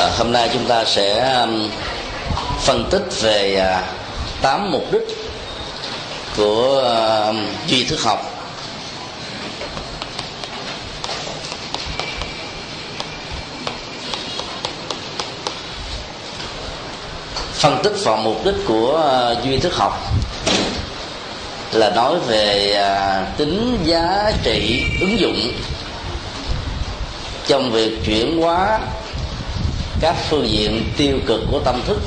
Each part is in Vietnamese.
À, hôm nay chúng ta sẽ um, phân tích về à, tám mục đích của um, duy thức học. Phân tích vào mục đích của à, duy thức học là nói về à, tính giá trị ứng dụng trong việc chuyển hóa các phương diện tiêu cực của tâm thức,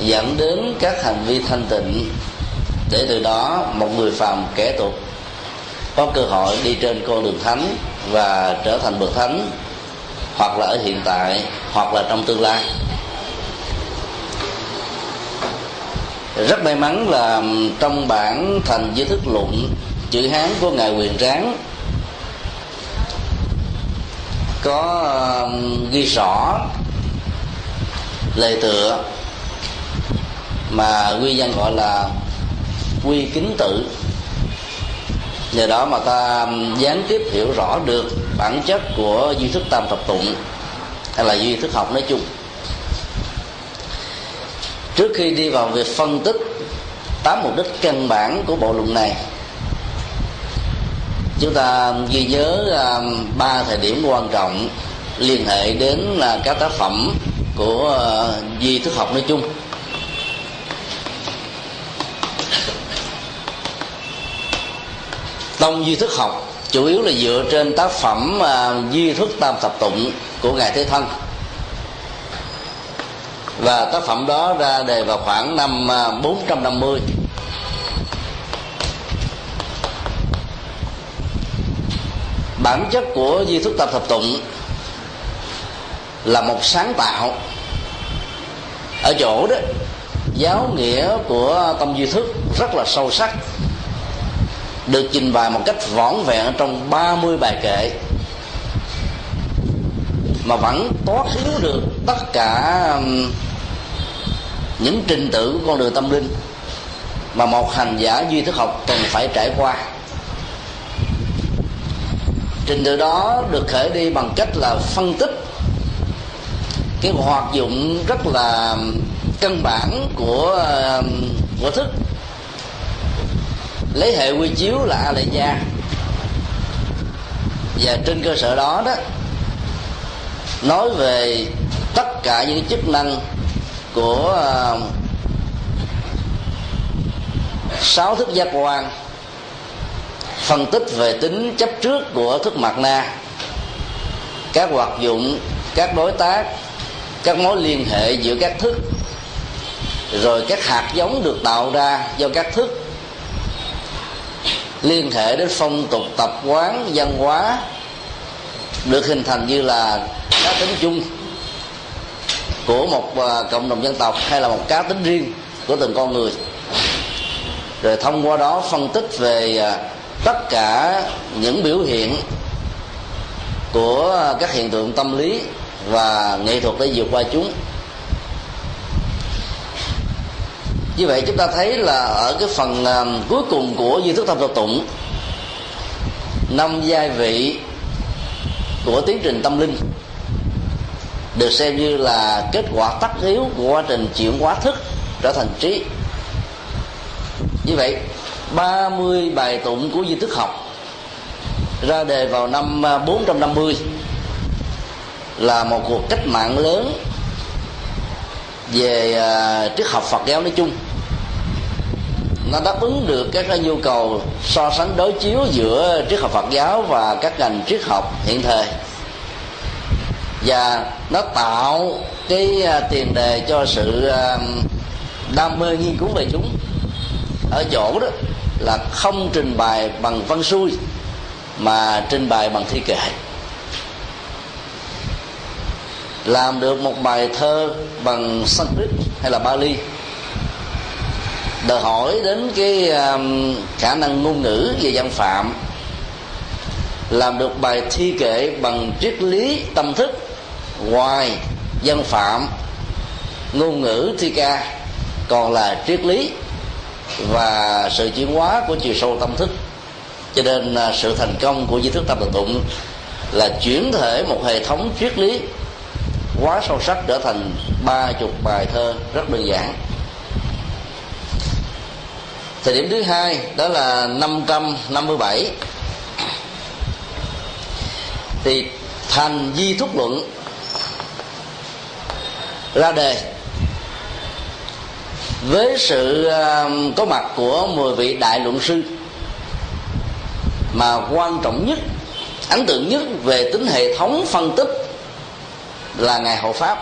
dẫn đến các hành vi thanh tịnh. Để từ đó, một người phàm kẻ tục, có cơ hội đi trên con đường thánh và trở thành bậc thánh, hoặc là ở hiện tại, hoặc là trong tương lai. Rất may mắn là trong bản thành giới thức luận, chữ hán của ngài quyền tráng có ghi rõ lời tựa mà quy dân gọi là quy kính tự nhờ đó mà ta gián tiếp hiểu rõ được bản chất của duy thức tam thập tụng, hay là duy thức học nói chung. Trước khi đi vào việc phân tích tám mục đích căn bản của bộ luận này chúng ta ghi nhớ à, ba thời điểm quan trọng liên hệ đến là các tác phẩm của à, duy thức học nói chung. Tông duy thức học chủ yếu là dựa trên tác phẩm à, duy thức tam thập tụng của ngài thế thân. Và tác phẩm đó ra đề vào khoảng năm 450 bản chất của di thức tập thập tụng là một sáng tạo ở chỗ đó. Giáo nghĩa của tâm duy thức rất là sâu sắc, được trình bày một cách võn vẹn trong 30 bài kệ, mà vẫn toát yếu được tất cả những trình tự của con đường tâm linh mà một hành giả duy thức học cần phải trải qua trình tự đó được khởi đi bằng cách là phân tích. Cái hoạt dụng rất là căn bản của um, của thức. Lấy hệ quy chiếu là a lệ gia. Và trên cơ sở đó đó, nói về tất cả những chức năng của um, sáu thức giác quan phân tích về tính chấp trước của thức mặt na, các hoạt dụng, các đối tác, các mối liên hệ giữa các thức, rồi các hạt giống được tạo ra do các thức. Liên hệ đến phong tục tập quán, văn hóa, được hình thành như là cá tính chung của một à, cộng đồng dân tộc hay là một cá tính riêng của từng con người. Rồi thông qua đó phân tích về à, tất cả những biểu hiện của các hiện tượng tâm lý và nghệ thuật để vượt qua chúng. Như vậy chúng ta thấy là ở cái phần uh, cuối cùng của di thức tâm thập tụng năm giai vị của tiến trình tâm linh được xem như là kết quả tất yếu của quá trình chuyển hóa thức trở thành trí. Như vậy 30 bài tụng của di thức học. Ra đề vào năm à, 450 là một cuộc cách mạng lớn về à, triết học Phật giáo nói chung. Nó đáp ứng được các nhu cầu so sánh đối chiếu giữa triết học Phật giáo và các ngành triết học hiện thời. Và nó tạo cái à, tiền đề cho sự đam mê nghiên cứu về chúng ở chỗ đó là không trình bày bằng văn xuôi mà trình bày bằng thi kệ. Làm được một bài thơ bằng Sanskrit hay là Bali đòi hỏi đến cái um, khả năng ngôn ngữ về văn phạm. Làm được bài thi kệ bằng triết lý tâm thức ngoài văn phạm ngôn ngữ thi ca còn là triết lý và sự chuyển hóa của chiều sâu tâm thức. Cho nên à, sự thành công của di thức tâm thực tụng là chuyển thể một hệ thống triết lý quá sâu sắc trở thành ba chục bài thơ rất đơn giản. Thời điểm thứ hai, đó là 557 thì thành di thúc luận ra đề với sự ờ, có mặt của 10 vị đại luận sư, mà quan trọng nhất, ấn tượng nhất về tính hệ thống phân tích là ngài hộ pháp.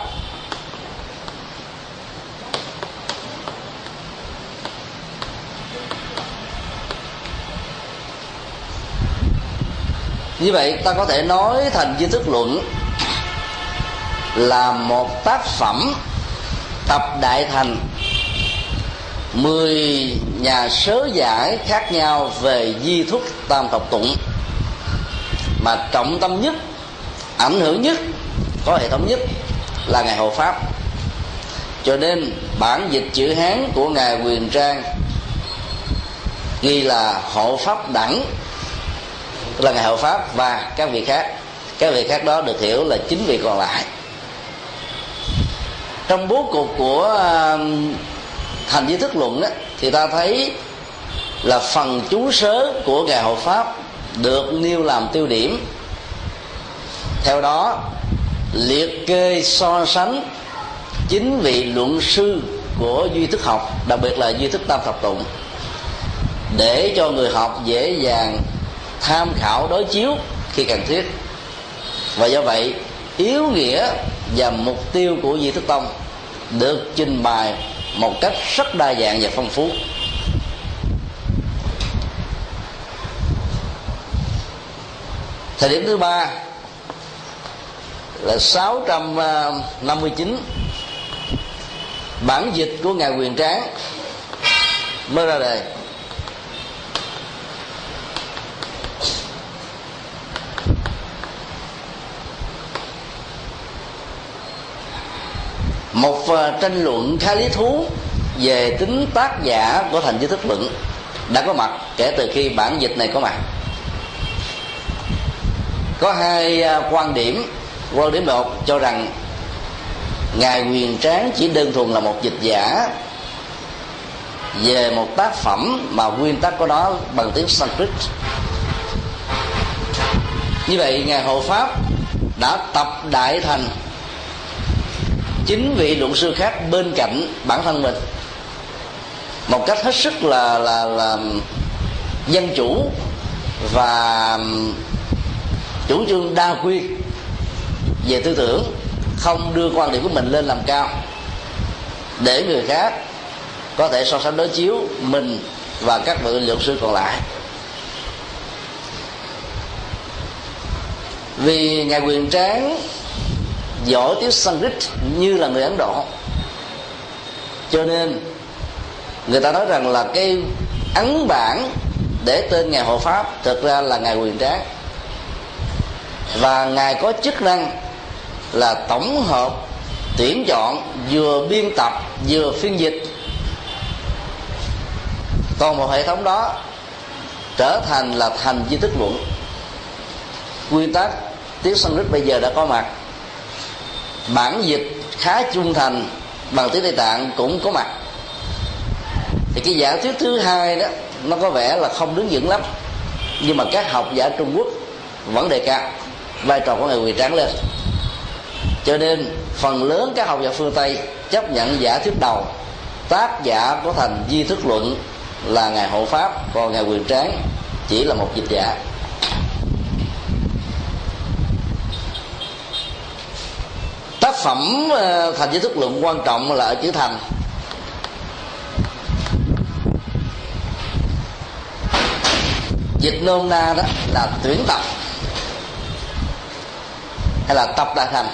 Như vậy, ta có thể nói thành di thức luận là một tác phẩm tập đại thành mười nhà sớ giải khác nhau về di thúc tam thập tụng, mà trọng tâm nhất, ảnh hưởng nhất, có hệ thống nhất là ngài hộ pháp. Cho nên bản dịch chữ hán của ngài quyền trang ghi là hộ pháp đẳng là ngài hộ pháp và các vị khác. Các vị khác đó được hiểu là chính vị còn lại. Trong bố cục của um, thành di thức luận đó, thì ta thấy là phần chú sớ của ngài hộ pháp được nêu làm tiêu điểm. Theo đó liệt kê so sánh chính vị luận sư của duy thức học đặc biệt là duy thức tam thập tụng để cho người học dễ dàng tham khảo đối chiếu khi cần thiết. Và do vậy yếu nghĩa và mục tiêu của di thức tông được trình bày một cách rất đa dạng và phong phú. Thời điểm thứ ba là 659 bản dịch của ngài quyền tráng mới ra đời. Một ờ, tranh luận khá lý thú về tính tác giả của thành giới thức luận đã có mặt kể từ khi bản dịch này có mặt. Có hai ờ, quan điểm quan điểm một cho rằng ngài quyền tráng chỉ đơn thuần là một dịch giả về một tác phẩm mà nguyên tắc của nó bằng tiếng Sanskrit. Như vậy, ngài hộ pháp đã tập đại thành chính vị luận sư khác bên cạnh bản thân mình. Một cách hết sức là là là dân chủ và chủ trương đa quyền về tư tưởng, không đưa quan điểm của mình lên làm cao để người khác có thể so sánh đối chiếu mình và các vị luật sư còn lại. Vì ngài quyền tráng giỏi tiếng Sanskrit như là người Ấn Độ. Cho nên, người ta nói rằng là cái ấn bản để tên ngài hộ pháp thực ra là ngài quyền tráng. Và ngài có chức năng là tổng hợp, tuyển chọn, vừa biên tập, vừa phiên dịch. Còn một hệ thống đó trở thành là thành di tích luận nguyên tắc tiếng Sanskrit bây giờ đã có mặt bản dịch khá trung thành, bằng tiếng tây tạng cũng có mặt. Thì cái giả thuyết thứ hai đó, nó có vẻ là không đứng vững lắm. Nhưng mà các học giả trung quốc vẫn đề cao vai trò của người quỳ tráng lên. Cho nên, phần lớn các học giả phương tây chấp nhận giả thuyết đầu, tác giả của thành di thức luận là ngài hộ pháp, còn ngài quyền tráng chỉ là một dịch giả. Tác phẩm ờ, thành giới thức luận quan trọng là ở chữ thành. Dịch nôm na đó là tuyển tập hay là tập đại thành?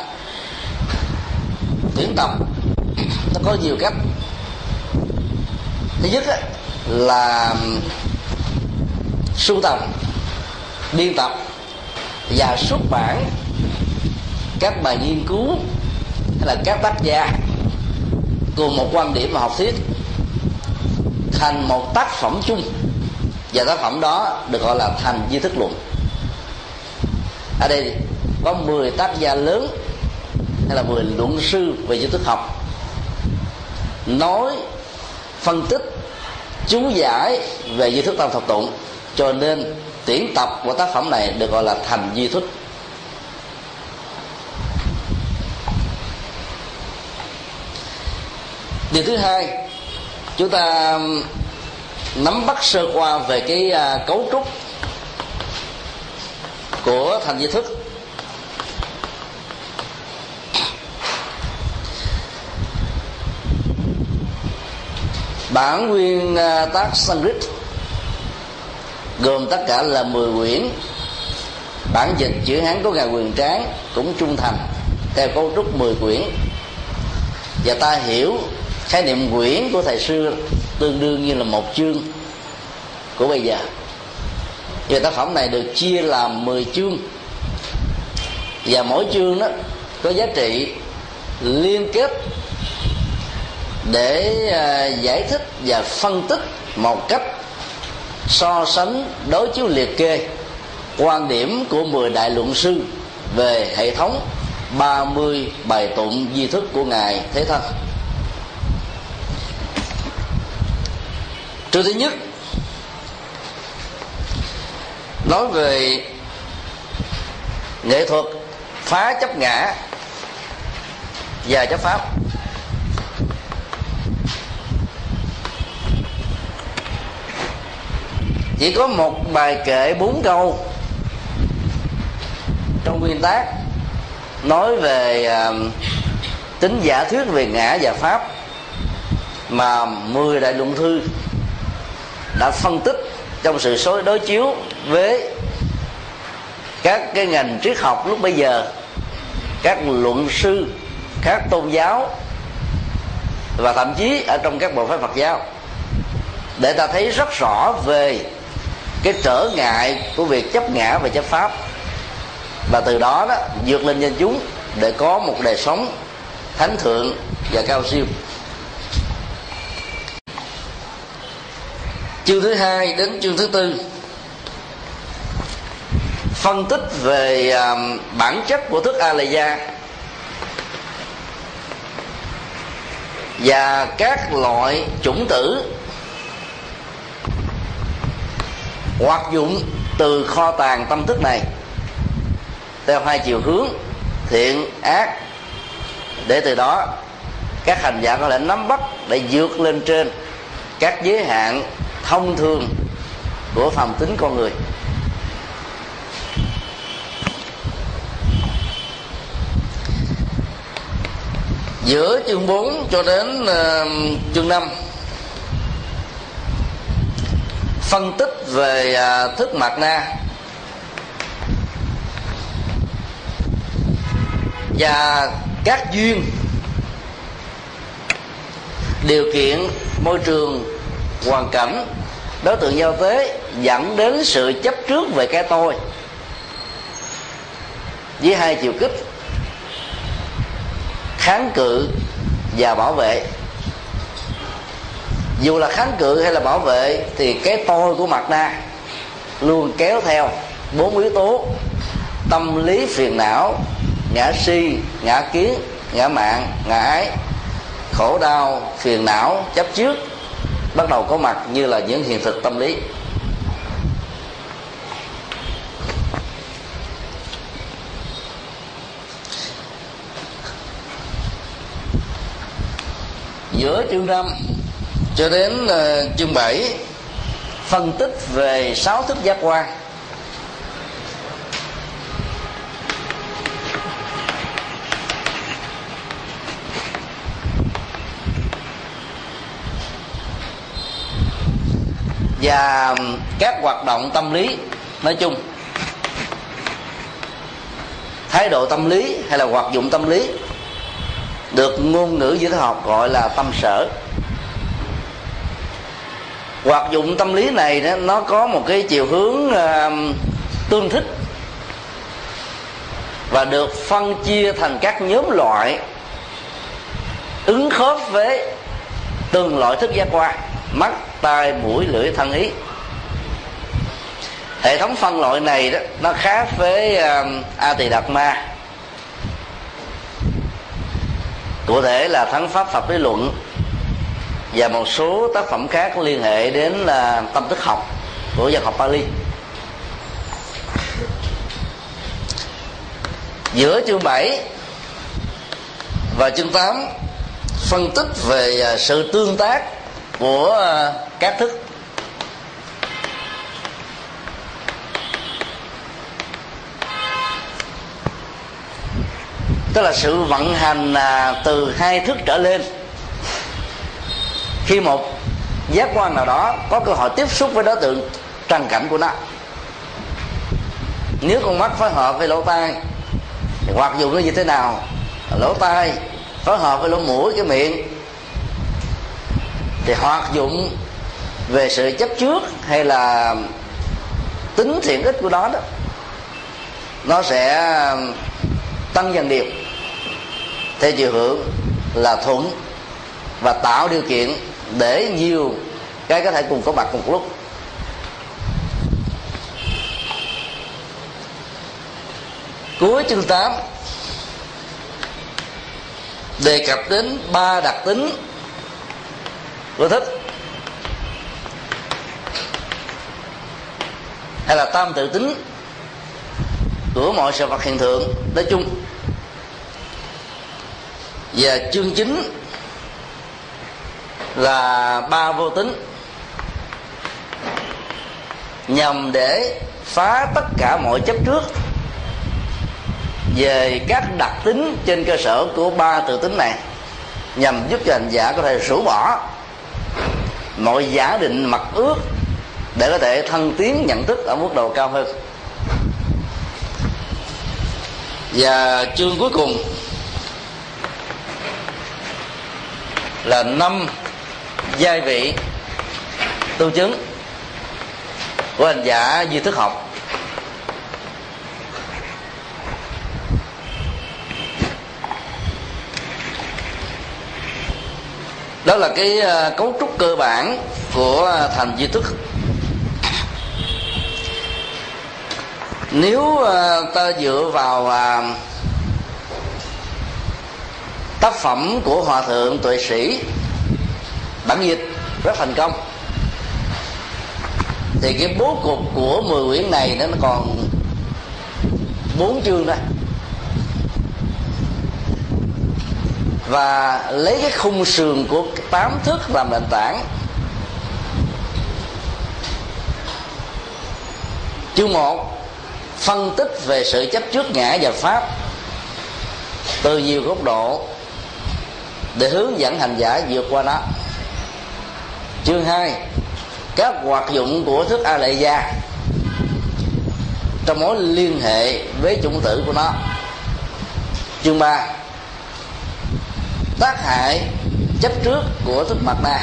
Tuyển tập, nó có nhiều cách. Thứ nhất là sưu tầm biên tập và xuất bản các bài nghiên cứu hay là các tác gia cùng một quan điểm và học thuyết thành một tác phẩm chung. Và tác phẩm đó được gọi là thành di thức luận. Ở đây có 10 tác gia lớn hay là 10 luận sư về duy thức học. Nói, phân tích, chú giải về duy thức tam thập tụng. Cho nên tuyển tập của tác phẩm này được gọi là thành duy thức điều thứ hai, chúng ta nắm bắt sơ qua về cái à, cấu trúc của thành di thức. Bản nguyên à, tác Sanskrit gồm tất cả là 10 quyển. Bản dịch, chữ hán có ngài quyền tráng cũng trung thành theo cấu trúc 10 quyển. Và ta hiểu khái niệm quyển của thầy xưa tương đương như là một chương của bây giờ. Và tác phẩm này được chia làm 10 chương. Và mỗi chương đó có giá trị liên kết để à, giải thích và phân tích một cách so sánh đối chiếu liệt kê quan điểm của 10 đại luận sư về hệ thống 30 bài tụng di thức của ngài thế thân. Trước thứ nhất nói về nghệ thuật phá chấp ngã và chấp pháp. Chỉ có một bài kệ bốn câu trong nguyên tác nói về uh, tính giả thuyết về ngã và pháp mà 10 đại luận thư đã phân tích trong sự số đối chiếu với các cái ngành triết học lúc bây giờ, các luận sư, các tôn giáo, và thậm chí ở trong các bộ phái Phật giáo, để ta thấy rất rõ về cái trở ngại của việc chấp ngã và chấp pháp. Và từ đó đó, vượt lên nhân chúng để có một đời sống thánh thượng và cao siêu. Chương thứ hai đến chương thứ tư. Phân tích về um, bản chất của thức a la gia và các loại chủng tử hoạt dụng từ kho tàng tâm thức này theo hai chiều hướng thiện ác. Để từ đó các hành giả có thể nắm bắt để vượt lên trên các giới hạn thông thường của phàm tính con người. Giữa chương 4 cho đến uh, chương 5 phân tích về uh, thức mặt na và các duyên điều kiện môi trường hoàn cảnh đối tượng giao tế dẫn đến sự chấp trước về cái tôi. Với hai chiều kích, kháng cự và bảo vệ. Dù là kháng cự hay là bảo vệ thì cái tôi của mặt na luôn kéo theo bốn yếu tố tâm lý phiền não, ngã si, ngã kiến, ngã mạng, ngã ái, khổ đau, phiền não, chấp trước bắt đầu có mặt như là những hiện thực tâm lý. Giữa chương năm cho đến uh, chương 7 phân tích về sáu thức giác quan. Và các hoạt động tâm lý nói chung. Thái độ tâm lý hay là hoạt dụng tâm lý được ngôn ngữ giới học gọi là tâm sở. Hoạt dụng tâm lý này nó có một cái chiều hướng uh, tương thích và được phân chia thành các nhóm loại ứng khớp với từng loại thức giác quan mắt tai mũi lưỡi thân ý. Hệ thống phân loại này đó nó khác với uh, a tỳ đạt ma. Cụ thể là thắng pháp phật lý luận và một số tác phẩm khác liên hệ đến là tâm thức học của dân học Pali. Giữa chương 7 và chương 8 phân tích về à, sự tương tác của à, các thức. Tức là sự vận hành là từ hai thức trở lên. Khi một giác quan nào đó có cơ hội tiếp xúc với đối tượng, trần cảnh của nó. Nếu con mắt phối hợp với lỗ tai thì hoặc dùng nó như thế nào, lỗ tai phối hợp với lỗ mũi, cái miệng, thì hoạt dụng về sự chấp trước hay là tính thiện ích của nó đó, nó sẽ tăng dần điều theo chiều hướng là thuận và tạo điều kiện để nhiều cái có thể cùng có mặt cùng lúc. Cuối chương 8 đề cập đến ba đặc tính của thích. Hay là tam tự tính của mọi sự vật hiện tượng nói chung. Và chương chính là ba vô tính, nhằm để phá tất cả mọi chấp trước về các đặc tính trên cơ sở của ba tự tính này, nhằm giúp cho hành giả có thể rũ bỏ mọi giả định mặc ước để có thể thăng tiến nhận thức ở mức độ cao hơn. Và chương cuối cùng là năm giai vị tu chứng của hành giả duy thức học. Đó là cái ờ, cấu trúc cơ bản của ờ, thành duy thức. Nếu ờ, ta dựa vào à, tác phẩm của hòa thượng tuệ sĩ, bản dịch rất thành công. Thì cái bố cục của 10 quyển này nó còn bốn chương thôi và lấy cái khung sườn của tám thức làm nền tảng. Chương một phân tích về sự chấp trước ngã và pháp từ nhiều góc độ để hướng dẫn hành giả vượt qua nó. Chương 2 các hoạt dụng của thức a lệ gia trong mối liên hệ với chủng tử của nó. Chương 3 tác hại, chấp trước của thức mặt nạ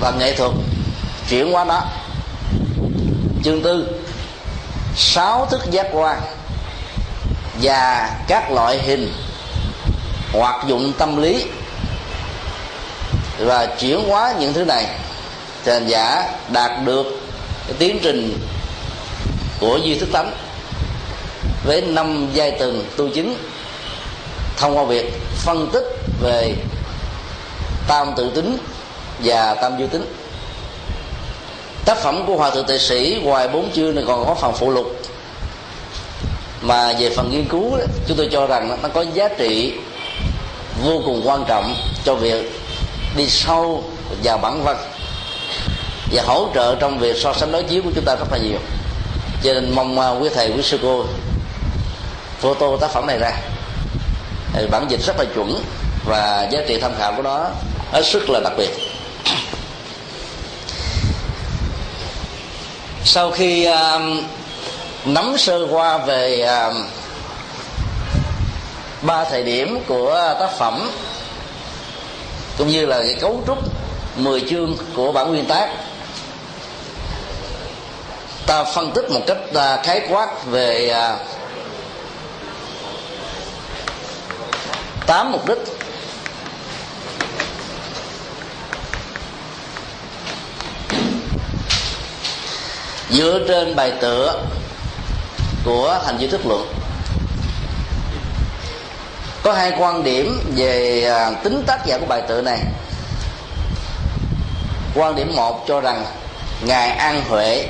và nghệ thuật chuyển qua nó. Chương tư sáu thức giác quan và các loại hình hoạt dụng tâm lý và chuyển hóa những thứ này thì hành giả đạt được cái tiến trình của duy thức tánh với năm giai tầng tu chính thông qua việc phân tích về tam tự tính và tam du tính tác phẩm của hòa thượng tệ sĩ ngoài bốn chương này còn có phần phụ lục. Mà về phần nghiên cứu đó, chúng tôi cho rằng nó có giá trị vô cùng quan trọng cho việc đi sâu vào bản văn và hỗ trợ trong việc so sánh đối chiếu của chúng ta rất là nhiều. Cho nên mong à, quý thầy quý sư cô photo tác phẩm này ra. Bản dịch rất là chuẩn và giá trị tham khảo của nó hết sức là đặc biệt. Sau khi uh, nắm sơ qua về uh, ba thời điểm của tác phẩm cũng như là cái cấu trúc 10 chương của bản nguyên tác ta phân tích một cách uh, khái quát về uh, tám mục đích dựa trên bài tựa của thành duy thức luận. Có hai quan điểm về à, tính tác giả của bài tự này. Quan điểm một cho rằng ngài an huệ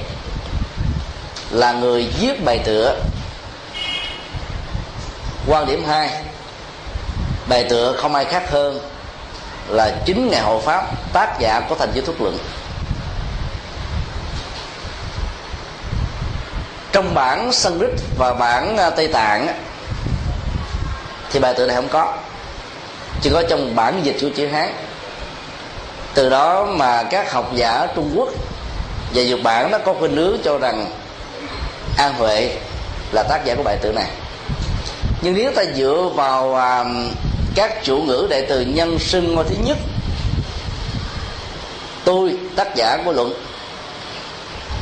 là người viết bài tựa. Quan điểm hai, bài tựa không ai khác hơn là chính ngài hộ pháp, tác giả của thành giới thuốc luận. Trong bản Sanskrit và bản à, Tây Tạng thì bài tự này không có. Chỉ có trong bản dịch của chữ Hán. Từ đó mà các học giả Trung Quốc và Nhật Bản nó có khuynh hướng cho rằng An Huệ là tác giả của bài tự này. Nhưng nếu ta dựa vào à, các chủ ngữ đệ từ nhân xưng ngôi thứ nhất tôi tác giả của luận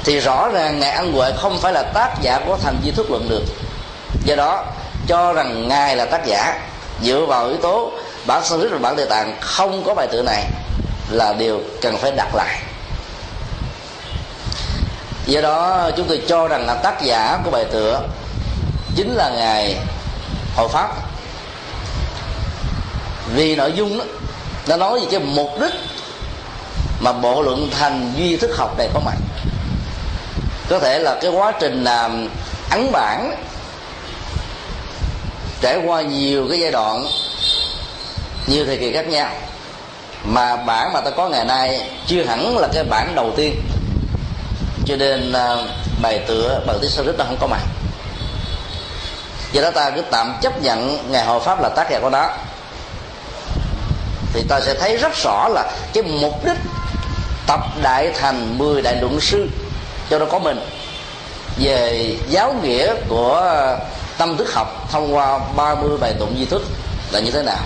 thì rõ ràng ngài ăn huệ không phải là tác giả của thành di thức luận được. Do đó cho rằng ngài là tác giả dựa vào yếu tố bản sanskrit và bản địa tạng không có bài tự này là điều cần phải đặt lại. Do đó chúng tôi cho rằng là tác giả của bài tựa chính là ngài hội pháp. Vì nội dung đó, nó nói về cái mục đích mà bộ luận thành duy thức học này có mặt có thể là cái quá trình làm ấn bản trải qua nhiều cái giai đoạn, nhiều thời kỳ khác nhau. Mà bản mà ta có ngày nay chưa hẳn là cái bản đầu tiên. Cho nên à, bài tựa, bài tiếng Sanskrit nó không có mặt. Do đó ta cứ tạm chấp nhận ngày hội pháp là tác giả của đó thì ta sẽ thấy rất rõ là cái mục đích tập đại thành 10 đại luận sư cho nó có mình. Về giáo nghĩa của tâm thức học thông qua 30 bài tụng di thức là như thế nào?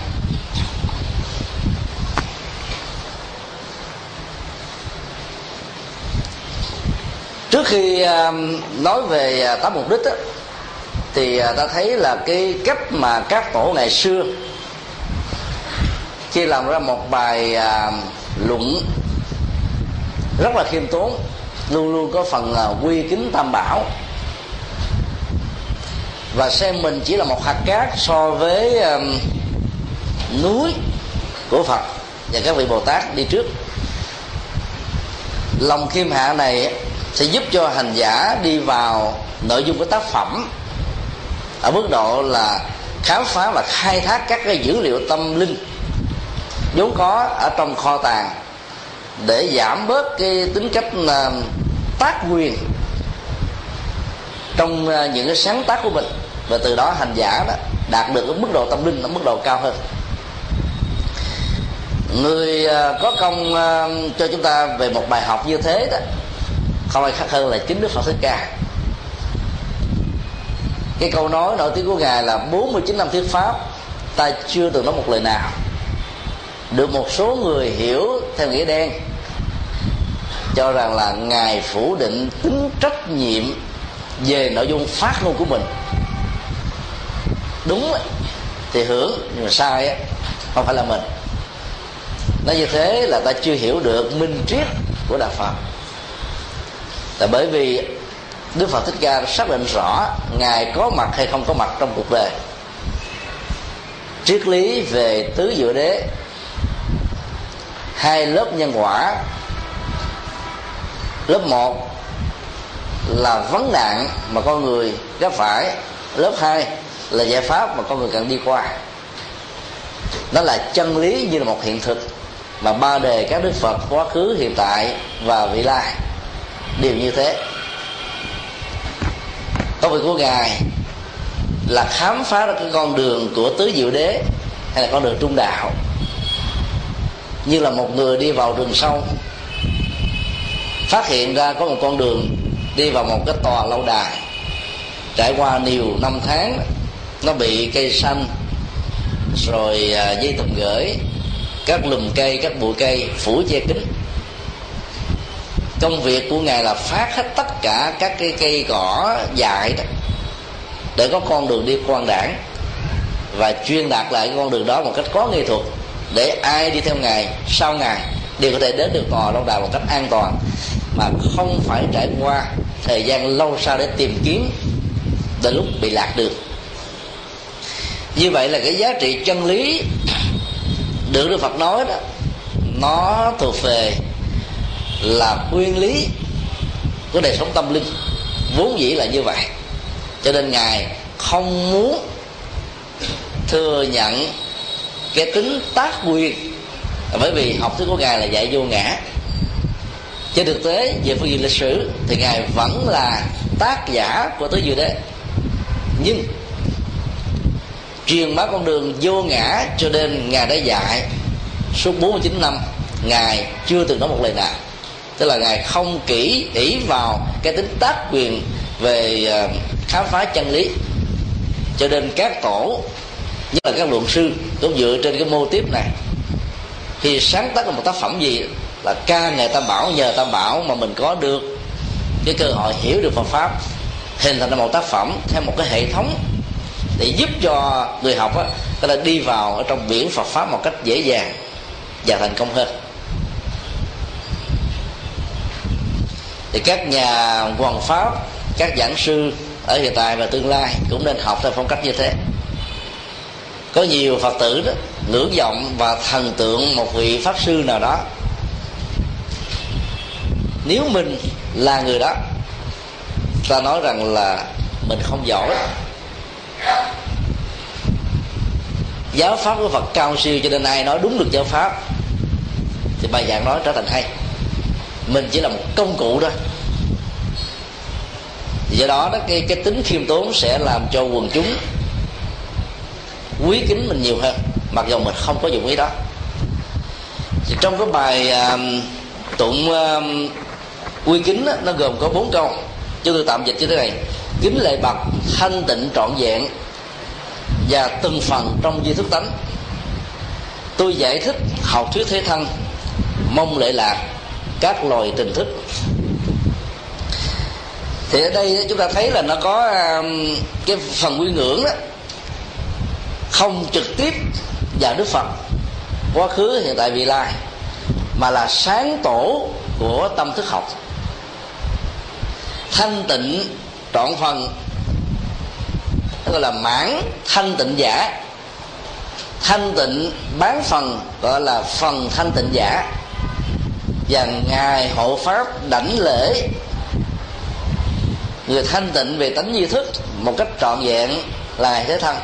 Trước khi um, nói về à, tám mục đích đó, thì à, ta thấy là cái cách mà các tổ ngày xưa khi làm ra một bài à, luận rất là khiêm tốn luôn luôn có phần là quy kính tam bảo. Và xem mình chỉ là một hạt cát so với um, núi của phật và các vị bồ tát đi trước. Lòng khiêm hạ này sẽ giúp cho hành giả đi vào nội dung của tác phẩm ở mức độ là khám phá và khai thác các cái dữ liệu tâm linh vốn có ở trong kho tàng để giảm bớt cái tính cách tác quyền trong à, những cái sáng tác của mình. Và từ đó hành giả đó đạt được cái mức độ tâm linh ở mức độ cao hơn. Người à, có công à, cho chúng ta về một bài học như thế đó, không ai khác hơn là chính đức phật thích ca. Cái câu nói nổi tiếng của ngài là 49 năm thuyết pháp, ta chưa từng nói một lời nào. Được một số người hiểu theo nghĩa đen cho rằng là ngài phủ định tính trách nhiệm về nội dung phát ngôn của mình. Đúng thì hưởng, nhưng mà sai không phải là mình. Nói như thế là ta chưa hiểu được minh triết của đạo phật. Là bởi vì đức phật thích ca xác định rõ ngài có mặt hay không có mặt trong cuộc đời. Triết lý về tứ diệu đế, hai lớp nhân quả lớp một là vấn nạn mà con người gặp phải. Lớp hai là giải pháp mà con người cần đi qua. Nó là chân lý như là một hiện thực mà ba đề các đức phật quá khứ, hiện tại và vị lai. Đều như thế. Công việc của ngài là khám phá ra cái con đường của tứ diệu đế hay là con đường trung đạo. Như là một người đi vào rừng sâu phát hiện ra có một con đường đi vào một cái tòa lâu đài. Trải qua nhiều năm tháng, nó bị cây xanh, rồi à, dây tùng gửi, các lùm cây, các bụi cây phủ che kính công việc của ngài là phát hết tất cả các cái cây cỏ dại đó, để có con đường đi quan đảng, và chuyên đạt lại con đường đó một cách có nghệ thuật, để ai đi theo ngài, sau ngài, đều có thể đến được tòa lâu đài một cách an toàn mà không phải trải qua thời gian lâu sau để tìm kiếm đến lúc bị lạc được. Như vậy là cái giá trị chân lý được đức phật nói đó, nó thuộc về là nguyên lý của đời sống tâm linh. Vốn dĩ là như vậy. Cho nên ngài không muốn thừa nhận cái tính tác quyền. Bởi vì học thuyết của ngài là dạy vô ngã trên thực tế, về phương diện lịch sử, thì ngài vẫn là tác giả của tứ diệu đế. Nhưng, truyền bá con đường vô ngã cho nên ngài đã dạy, suốt 49 năm, ngài chưa từng nói một lời nào. Tức là ngài không kỹ ỷ vào cái tính tác quyền về ờ, khám phá chân lý, cho nên các tổ, nhất là các luận sư, cũng dựa trên cái mô tiếp này khi sáng tác một tác phẩm gì là ca ngày tam bảo, nhờ tam bảo mà mình có được cái cơ hội hiểu được Phật pháp, hình thành ra một tác phẩm theo một cái hệ thống để giúp cho người học á, có thể đi vào ở trong biển Phật pháp một cách dễ dàng và thành công hơn. Thì các nhà hoàng pháp, các giảng sư ở hiện tại và tương lai cũng nên học theo phong cách như thế. Có nhiều phật tử đó, ngưỡng vọng và thần tượng một vị pháp sư nào đó nếu mình là người đó ta nói rằng là mình không giỏi. Giáo pháp của phật cao siêu cho nên ai nói đúng được giáo pháp thì bài giảng nói trở thành hay. Mình chỉ là một công cụ thôi. Do đó đó cái cái tính khiêm tốn sẽ làm cho quần chúng quý kính mình nhiều hơn mặc dù mình không có dụng ý đó. Thì trong cái bài uh, tụng uh, quy kính đó, nó gồm có bốn câu. Chúng tôi tạm dịch như thế này. Kính lệ bậc thanh tịnh trọn vẹn và từng phần trong di thức tánh. Tôi giải thích học thuyết thế thân mong lệ lạc các loài tình thức. Thì ở đây chúng ta thấy là nó có um, cái phần quy ngưỡng đó. Không trực tiếp vào đức phật quá khứ hiện tại vị lai mà là sáng tổ của tâm thức học thanh tịnh trọn phần. Gọi là mãn thanh tịnh giả. Thanh tịnh bán phần, gọi là phần thanh tịnh giả. Và ngài hộ pháp đảnh lễ. Người thanh tịnh về tánh duy thức một cách trọn vẹn là ngài thế thân.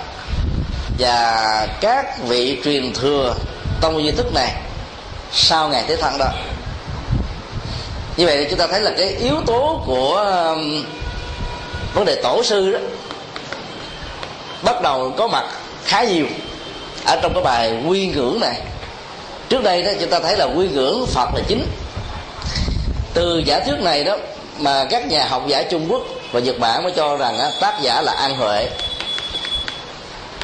Và các vị truyền thừa tông duy thức này sau ngày thế thân đó như vậy thì chúng ta thấy là cái yếu tố của um, vấn đề tổ sư đó bắt đầu có mặt khá nhiều ở trong cái bài quy ngưỡng này. Trước đây đó chúng ta thấy là quy ngưỡng phật là chính. Từ giả thuyết này đó mà các nhà học giả trung quốc và nhật bản mới cho rằng á, tác giả là an huệ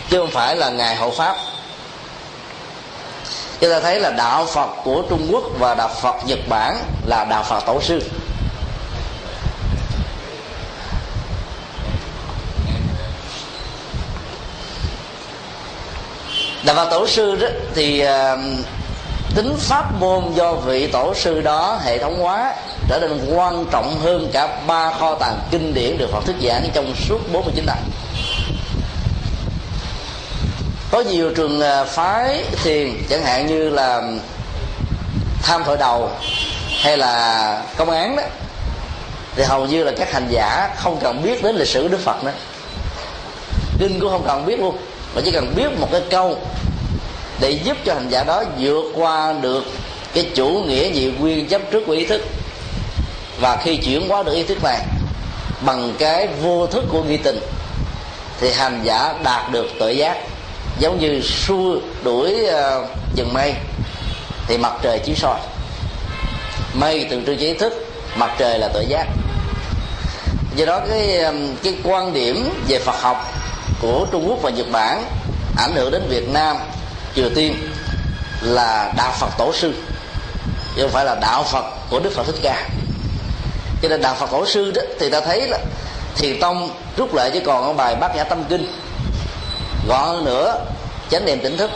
chứ không phải là ngài hộ pháp chúng ta thấy là đạo phật của trung quốc và đạo phật nhật bản là đạo phật tổ sư. Đạo phật tổ sư đó thì à, tính pháp môn do vị tổ sư đó hệ thống hóa, trở nên quan trọng hơn cả ba kho tàng kinh điển được Phật thuyết giảng trong suốt 49 năm có nhiều trường à, phái thiền, chẳng hạn như là tham thoại đầu hay là công án đó, thì hầu như là các hành giả không cần biết đến lịch sử đức phật nữa. Kinh cũng không cần biết luôn, mà chỉ cần biết một cái câu để giúp cho hành giả đó vượt qua được cái chủ nghĩa nhị nguyên chấp trước của ý thức. Và khi chuyển hóa được ý thức này bằng cái vô thức của nghi tình, thì hành giả đạt được tự giác giống như xua đuổi ờ, uh, dần mây thì mặt trời chiếu soi. Mây tượng trưng cho ý thức mặt trời là tội giác. Do đó cái ờ, cái quan điểm về Phật học của Trung Quốc và Nhật Bản ảnh hưởng đến Việt Nam Triều Tiên là đạo Phật tổ sư. Chứ không phải là đạo Phật của Đức Phật Thích Ca. Cho nên đạo Phật tổ sư đó thì ta thấy là thiền tông rút lại chỉ còn ở bài bát nhã tâm kinh gọn hơn nữa chánh niệm tỉnh thức.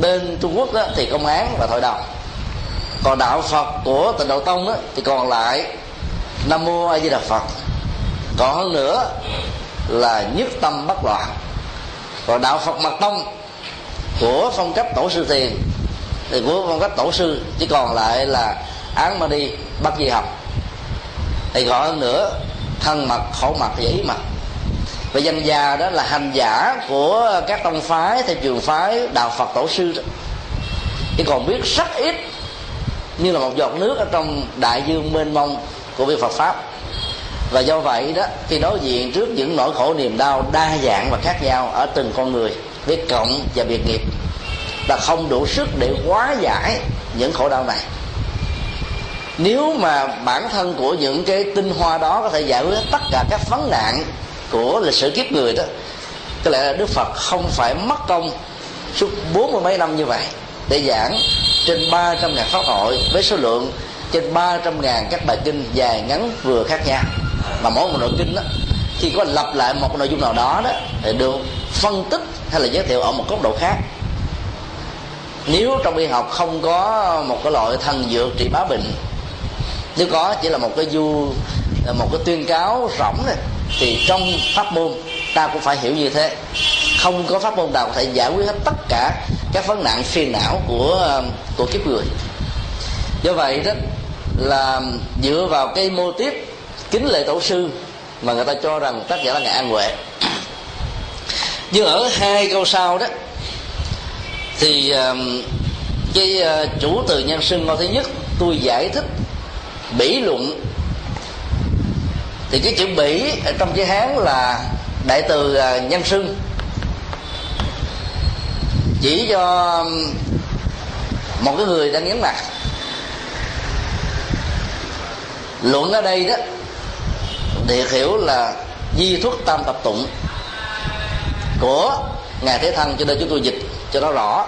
Bên trung quốc đó, thì công án và thổi đồng còn đạo phật của tịnh độ tông đó, thì còn lại nam mô a di đà phật. Còn hơn nữa là nhất tâm bất loạn. Còn đạo phật mật tông của phong cách tổ sư tiền thì của phong cách tổ sư chỉ còn lại là án mà đi bắt di học thì gọi hơn nữa thân mật khẩu mật và ý mật và danh già đó là hành giả của các tông phái theo trường phái đạo phật tổ sư đó. Chỉ còn biết rất ít như là một giọt nước ở trong đại dương mênh mông của việc Phật pháp. Và do vậy đó, khi đối diện trước những nỗi khổ niềm đau đa dạng và khác nhau ở từng con người, biết cộng và biệt nghiệp ta không đủ sức để hóa giải những khổ đau này. Nếu mà bản thân của những cái tinh hoa đó có thể giải quyết tất cả các vấn nạn của lịch sử kiếp người đó, có lẽ là đức phật không phải mất công suốt bốn mươi mấy năm như vậy để giảng trên ba trăm ngàn pháp hội với số lượng trên ba trăm ngàn các bài kinh dài ngắn vừa khác nhau. Mà mỗi một nội kinh đó, khi có lặp lại một nội dung nào đó đó, thì được phân tích hay là giới thiệu ở một góc độ khác. Nếu trong y học không có một cái loại thần dược trị bá bệnh, nếu có chỉ là một cái du, một cái tuyên cáo rỗng này thì trong pháp môn, ta cũng phải hiểu như thế. Không có pháp môn nào có thể giải quyết hết tất cả các vấn nạn phiền não của của kiếp người. Do vậy đó là dựa vào cái mô tiếp kính lệ tổ sư mà người ta cho rằng tác giả là ngài an huệ. Nhưng ở hai câu sau đó, thì um, cái uh, chủ từ nhân xưng câu thứ nhất, tôi giải thích, bỉ luận thì cái chữ bỉ ở trong chữ hán là đại từ à, nhân sưng chỉ cho một cái người đang nhấn mặt luận ở đây đó để hiểu là di thuốc tam tập tụng của ngài thế thân cho nên chúng tôi dịch cho nó rõ.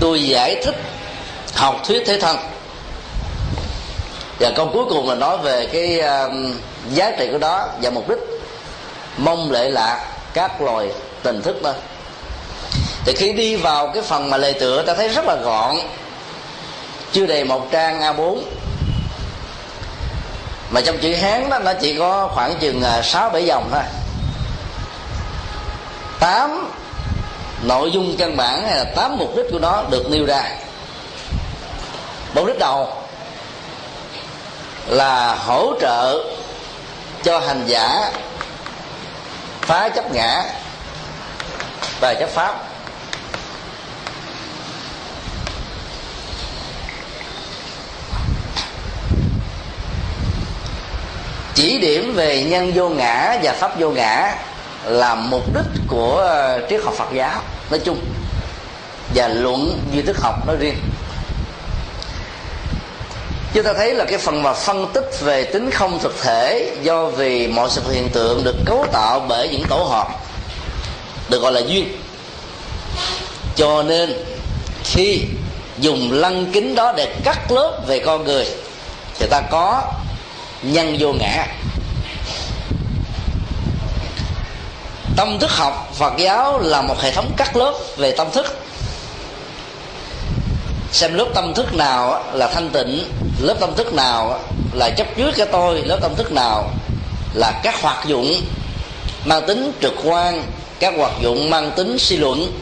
Tôi giải thích học thuyết thế thân. Và câu cuối cùng là nói về cái uh, giá trị của đó và mục đích mong lệ lạc các loài tình thức đó thì khi đi vào cái phần mà lề tựa, ta thấy rất là gọn. Chưa đầy một trang A4 mà trong chữ hán đó, nó chỉ có khoảng chừng à, sáu, bảy dòng thôi. Tám nội dung căn bản hay là tám mục đích của nó được nêu ra. Mục đích đầu là hỗ trợ cho hành giả phá chấp ngã và chấp pháp. Chỉ điểm về nhân vô ngã và pháp vô ngã là mục đích của triết học Phật giáo nói chung và luận duy thức học nói riêng chúng ta thấy là cái phần mà phân tích về tính không thực thể do vì mọi sự hiện tượng được cấu tạo bởi những tổ hợp, được gọi là duyên. Cho nên khi dùng lăng kính đó để cắt lớp về con người, thì ta có nhân vô ngã. Tâm thức học phật giáo là một hệ thống cắt lớp về tâm thức xem lớp tâm thức nào là thanh tịnh, lớp tâm thức nào là chấp trước cái tôi, lớp tâm thức nào là các hoạt dụng mang tính trực quan, các hoạt dụng mang tính suy luận.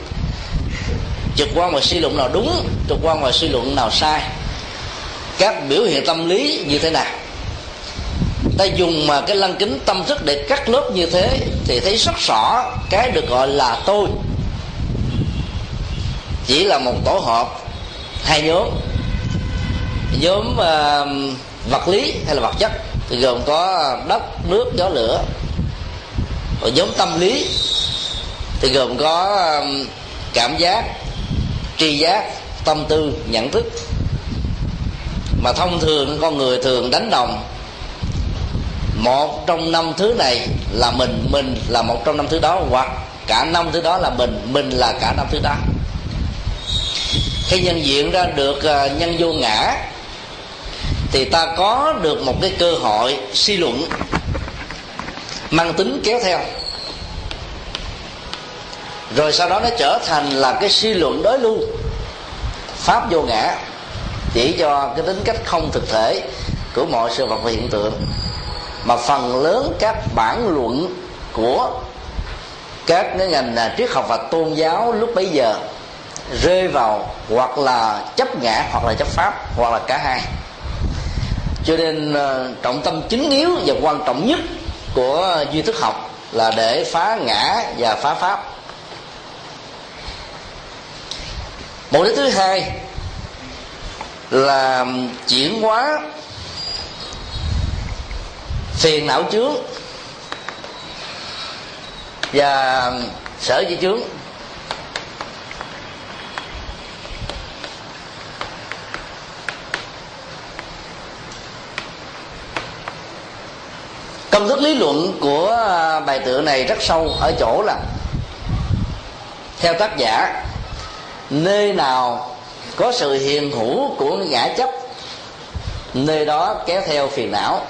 Trực quan và suy luận nào đúng, trực quan và suy luận nào sai. Các biểu hiện tâm lý như thế nào? Ta dùng mà cái lăng kính tâm thức để cắt lớp như thế thì thấy rất rõ cái được gọi là tôi. Chỉ là một tổ hợp hai nhóm. Nhóm uh, vật lý hay là vật chất. Thì gồm có đất nước gió lửa. Và nhóm tâm lý. Thì gồm có uh, cảm giác tri giác tâm tư nhận thức. Mà thông thường con người thường đánh đồng. Một trong năm thứ này là mình mình là một trong năm thứ đó hoặc cả năm thứ đó là mình mình là cả năm thứ đó khi nhân diện ra được à, nhân vô ngã, thì ta có được một cái cơ hội suy luận, mang tính kéo theo. Rồi sau đó nó trở thành là cái suy luận đối lưu, pháp vô ngã, chỉ cho cái tính cách không thực thể của mọi sự vật và hiện tượng. Mà phần lớn các bản luận của các cái ngành à, triết học và tôn giáo lúc bấy giờ rơi vào hoặc là chấp ngã, hoặc là chấp pháp, hoặc là cả hai. Cho nên ờ, trọng tâm chính yếu và quan trọng nhất của duy thức học là để phá ngã và phá pháp. Mục đích thứ hai là chuyển hóa phiền não chướng và sở di chướng. Công thức lý luận của à, bài tựa này rất sâu ở chỗ là, theo tác giả, nơi nào có sự hiện hữu của ngã chấp, nơi đó kéo theo phiền não.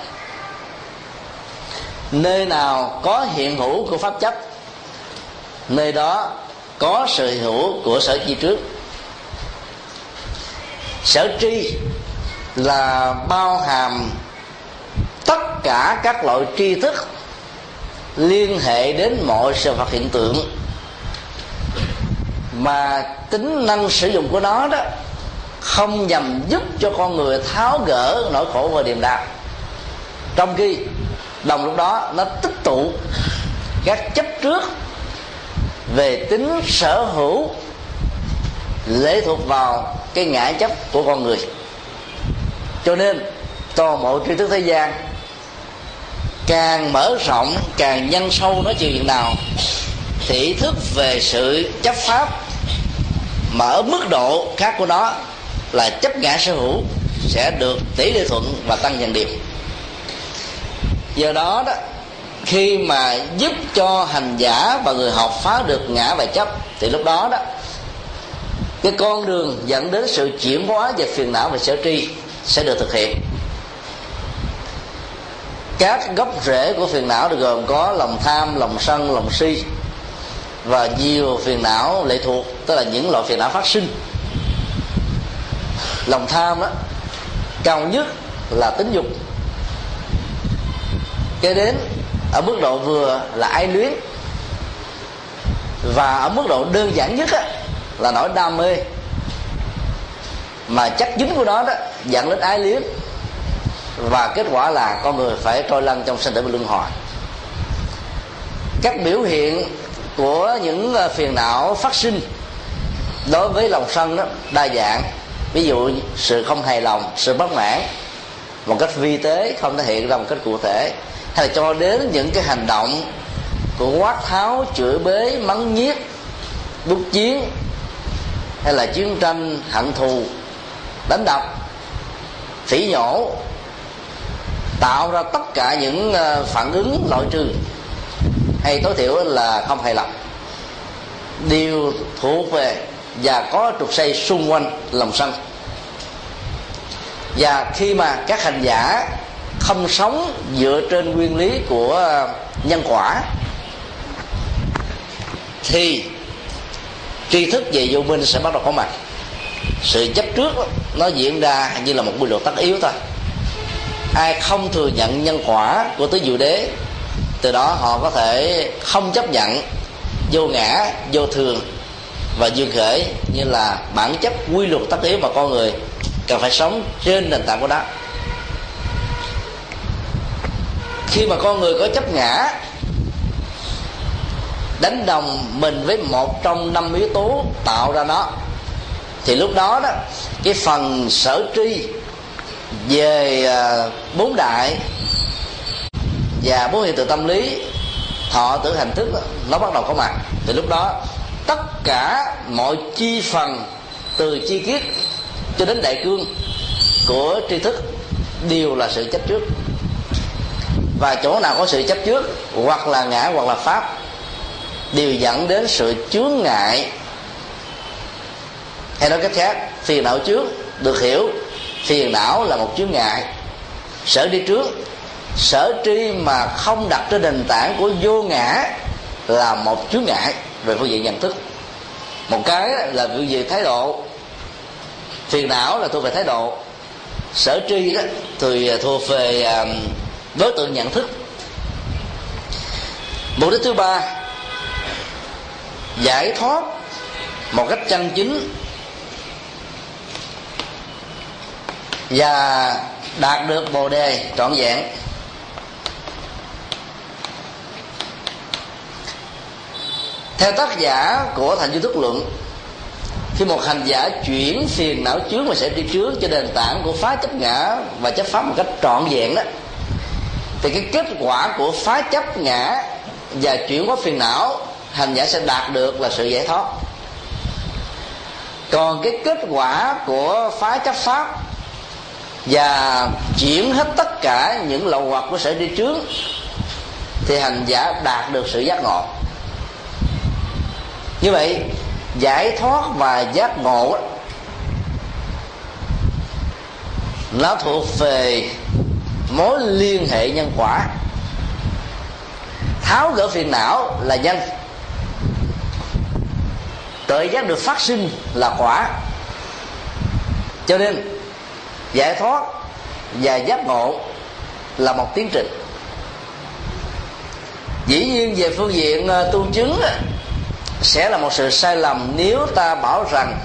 Nơi nào có hiện hữu của pháp chấp, nơi đó có sự hữu của sở chi trước. Sở tri là bao hàm tất cả các loại tri thức liên hệ đến mọi sự vật hiện tượng mà tính năng sử dụng của nó đó không nhằm giúp cho con người tháo gỡ nỗi khổ và niềm đau trong khi đồng lúc đó nó tích tụ các chấp trước về tính sở hữu lệ thuộc vào cái ngã chấp của con người. Cho nên toàn bộ tri thức thế gian càng mở rộng, càng nhân sâu nói chuyện nào, thì ý thức về sự chấp pháp mà ở mức độ khác của nó là chấp ngã sở hữu sẽ được tỷ lệ thuận và tăng dần điểm do đó đó, khi mà giúp cho hành giả và người học phá được ngã và chấp, thì lúc đó đó, cái con đường dẫn đến sự chuyển hóa về phiền não và sở tri sẽ được thực hiện các gốc rễ của phiền não được gồm có lòng tham lòng sân lòng si và nhiều phiền não lệ thuộc tức là những loại phiền não phát sinh. Lòng tham đó cao nhất là tính dục. Kế đến ở mức độ vừa là ai luyến. Và ở mức độ đơn giản nhất á, là nỗi đam mê. Mà chắc dính của nó đó dẫn đến ái luyến và kết quả là con người phải trôi lăn trong sinh tử và luân hồi. Các biểu hiện của những ờ, phiền não phát sinh đối với lòng sân đó, đa dạng. Ví dụ sự không hài lòng, sự bất mãn, một cách vi tế, không thể hiện ra một cách cụ thể. Hay là cho đến những cái hành động của quát tháo, chửi bế, mắng nhiếc, đúc chiến, hay là chiến tranh, hận thù, đánh đập, phỉ nhổ tạo ra tất cả những ờ, phản ứng loại trừ. Hay tối thiểu là không hài lòng. Đều thuộc về và có trục xây xung quanh lòng sân. Và khi mà các hành giả không sống dựa trên nguyên lý của ờ, nhân quả, thì tri thức về vô minh sẽ bắt đầu có mặt. Sự chấp trước nó diễn ra như là một quy luật tất yếu thôi ai không thừa nhận nhân quả của tứ diệu đế, từ đó họ có thể không chấp nhận, vô ngã, vô thường và dương khởi như là bản chất quy luật tất yếu mà con người cần phải sống trên nền tảng của đó khi mà con người có chấp ngã, đánh đồng mình với một trong năm yếu tố tạo ra nó, thì lúc đó đó, cái phần sở tri về à, bốn đại và bốn hiện tượng tâm lý, thọ tưởng hành thức nó bắt đầu có mặt. Thì lúc đó, tất cả mọi chi phần, từ chi kiết cho đến đại cương của tri thức đều là sự chấp trước. Và chỗ nào có sự chấp trước, hoặc là ngã, hoặc là pháp, đều dẫn đến sự chướng ngại. Hay nói cách khác, phiền não trước, được hiểu phiền não là một chướng ngại. Sở đi trước. Sở tri mà không đặt trên nền tảng của vô ngã là một chướng ngại về phương diện nhận thức. Một cái là phương diện thái độ. Phiền não là thuộc về thái độ. Sở tri đó thì thuộc về um, đối tượng nhận thức. Mục đích thứ ba, giải thoát một cách chân chính và đạt được bồ đề trọn vẹn. Theo tác giả của thành duy thức luận, khi một hành giả chuyển phiền não chướng và sẽ đi trước cho nền tảng của phá chấp ngã và chấp pháp một cách trọn vẹn đó, thì cái kết quả của phá chấp ngã và chuyển hóa phiền não, hành giả sẽ đạt được là sự giải thoát. Còn cái kết quả của phá chấp pháp và chuyển hết tất cả những lậu hoặc của sở đi trước thì hành giả đạt được sự giác ngộ. Như vậy, giải thoát và giác ngộ nó thuộc về mối liên hệ nhân quả. Tháo gỡ phiền não là nhân. Tự giác được phát sinh là quả. Cho nên giải thoát và giác ngộ là một tiến trình. Dĩ nhiên về phương diện ờ, tu chứng sẽ là một sự sai lầm nếu ta bảo rằng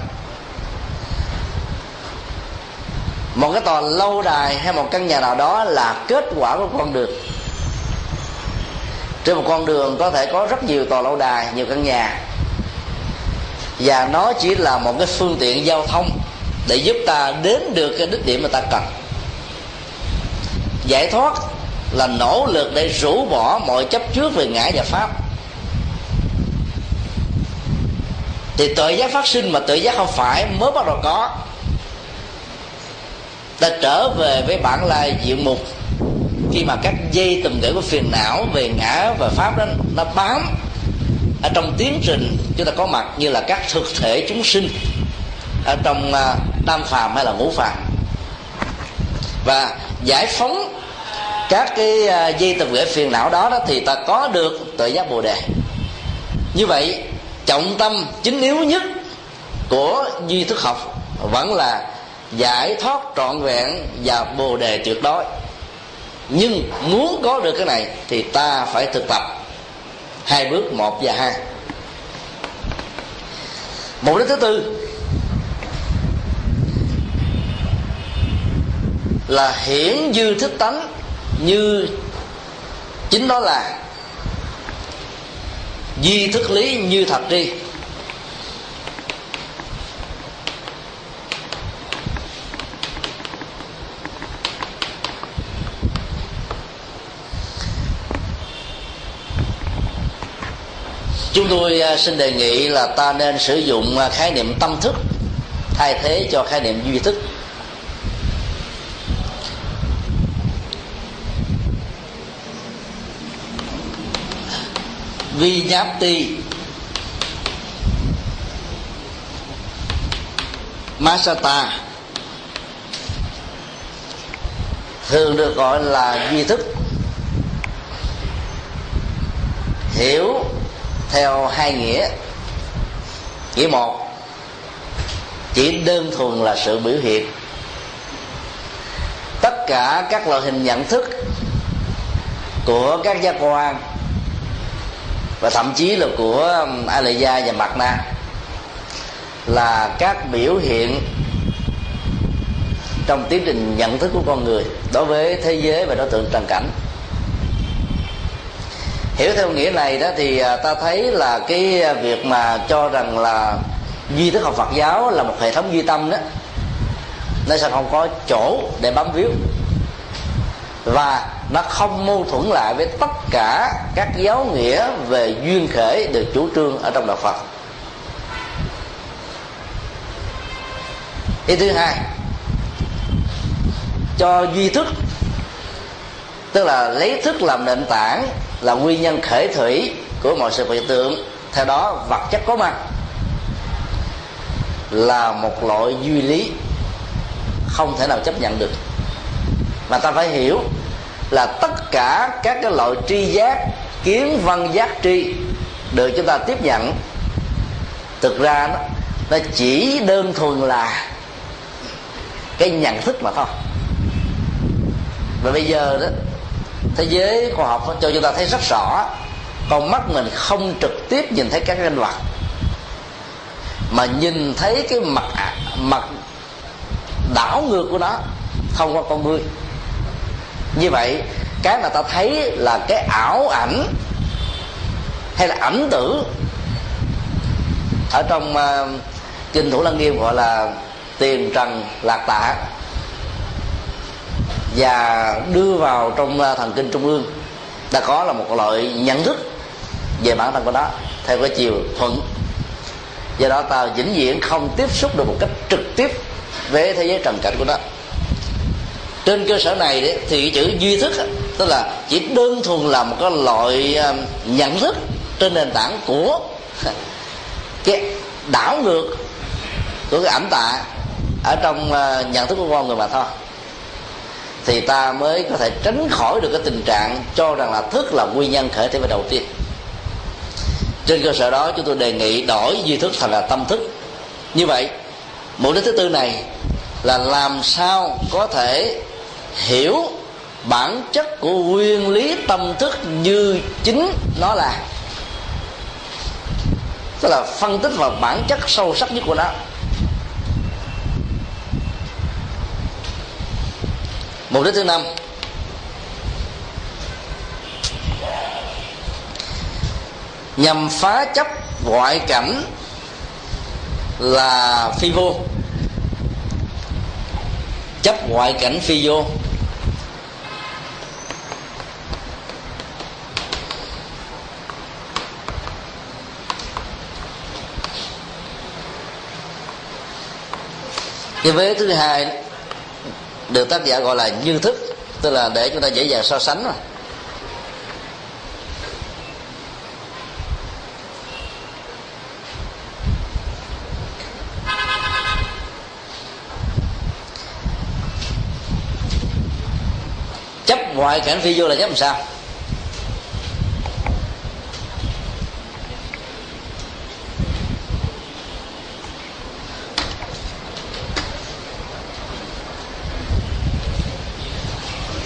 một cái tòa lâu đài hay một căn nhà nào đó là kết quả của con đường. Trên một con đường có thể có rất nhiều tòa lâu đài, nhiều căn nhà. Và nó chỉ là một cái phương tiện giao thông để giúp ta đến được cái đích điểm mà ta cần. Giải thoát là nỗ lực để rũ bỏ mọi chấp trước về ngã và pháp. Thì tự giác phát sinh mà tự giác không phải mới bắt đầu có. Ta trở về với bản lai diện mục. Khi mà các dây tùm gửi của phiền não về ngã và pháp đó, nó bám ở trong tiến trình chúng ta có mặt như là các thực thể chúng sinh ở trong uh, tam phàm hay là ngũ phàm. Và giải phóng các cái uh, dây tập gửi phiền não đó đó thì ta có được tự giác bồ đề. Như vậy trọng tâm chính yếu nhất của duy thức học vẫn là giải thoát trọn vẹn và bồ đề tuyệt đối. Nhưng muốn có được cái này thì ta phải thực tập hai bước một và hai. Mục đích thứ tư là hiển dư thức tánh như chính đó là di thức lý như thật đi. Chúng tôi à, xin đề nghị là ta nên sử dụng à, khái niệm tâm thức, thay thế cho khái niệm duy thức. Vi nháp ti. Masata. Thường được gọi là duy thức. Hiểu theo hai nghĩa. Nghĩa một, chỉ đơn thuần là sự biểu hiện. Tất cả các loại hình nhận thức của các giác quan và thậm chí là của um, Alaya và Mạc na là các biểu hiện trong tiến trình nhận thức của con người đối với thế giới và đối tượng trần cảnh. Hiểu theo nghĩa này đó thì à, ta thấy là cái việc mà cho rằng là duy thức học Phật giáo là một hệ thống duy tâm đó nó sẽ không có chỗ để bám víu. Và nó không mâu thuẫn lại với tất cả các giáo nghĩa về duyên khể được chủ trương ở trong đạo Phật. Ý thứ hai, cho duy thức, tức là lấy thức làm nền tảng, là nguyên nhân khởi thủy của mọi sự hiện tượng. Theo đó, vật chất có mặt là một loại duy lý không thể nào chấp nhận được. Mà ta phải hiểu là tất cả các cái loại tri giác kiến văn giác tri được chúng ta tiếp nhận. Thực ra nó, nó chỉ đơn thuần là cái nhận thức mà thôi. Và bây giờ đó thế giới khoa học cho chúng ta thấy rất rõ con mắt mình không trực tiếp nhìn thấy các nhân vật mà nhìn thấy cái mặt mặt đảo ngược của nó thông qua con ngươi như vậy cái mà ta thấy là cái ảo ảnh hay là ảnh tử ở trong uh, kinh thủ lăng nghiêm gọi là tiền trần lạc tạ và đưa vào trong uh, thần kinh trung ương đã có là một loại nhận thức về bản thân của nó theo cái chiều thuận. Do đó ta vĩnh viễn không tiếp xúc được một cách trực tiếp với thế giới trần cảnh của nó trên cơ sở này đấy, thì chữ duy thức tức là chỉ đơn thuần là một cái loại ờ, nhận thức trên nền tảng của cái đảo ngược của cái ảnh tạ ở trong ờ, nhận thức của con người mà thôi. Thì ta mới có thể tránh khỏi được cái tình trạng cho rằng là thức là nguyên nhân khởi thể về đầu tiên. Trên cơ sở đó chúng tôi đề nghị đổi duy thức thành là tâm thức. Như vậy mục đích thứ tư này là làm sao có thể hiểu bản chất của nguyên lý tâm thức như chính nó là. Tức là phân tích vào bản chất sâu sắc nhất của nó. Mục đích thứ năm. Nhằm phá chấp ngoại cảnh là phi vô chấp ngoại cảnh phi vô. Cái vế thứ hai được tác giả gọi là như thức, tức là để chúng ta dễ dàng so sánh rồi chấp ngoại cảnh phi vô là chấp làm sao?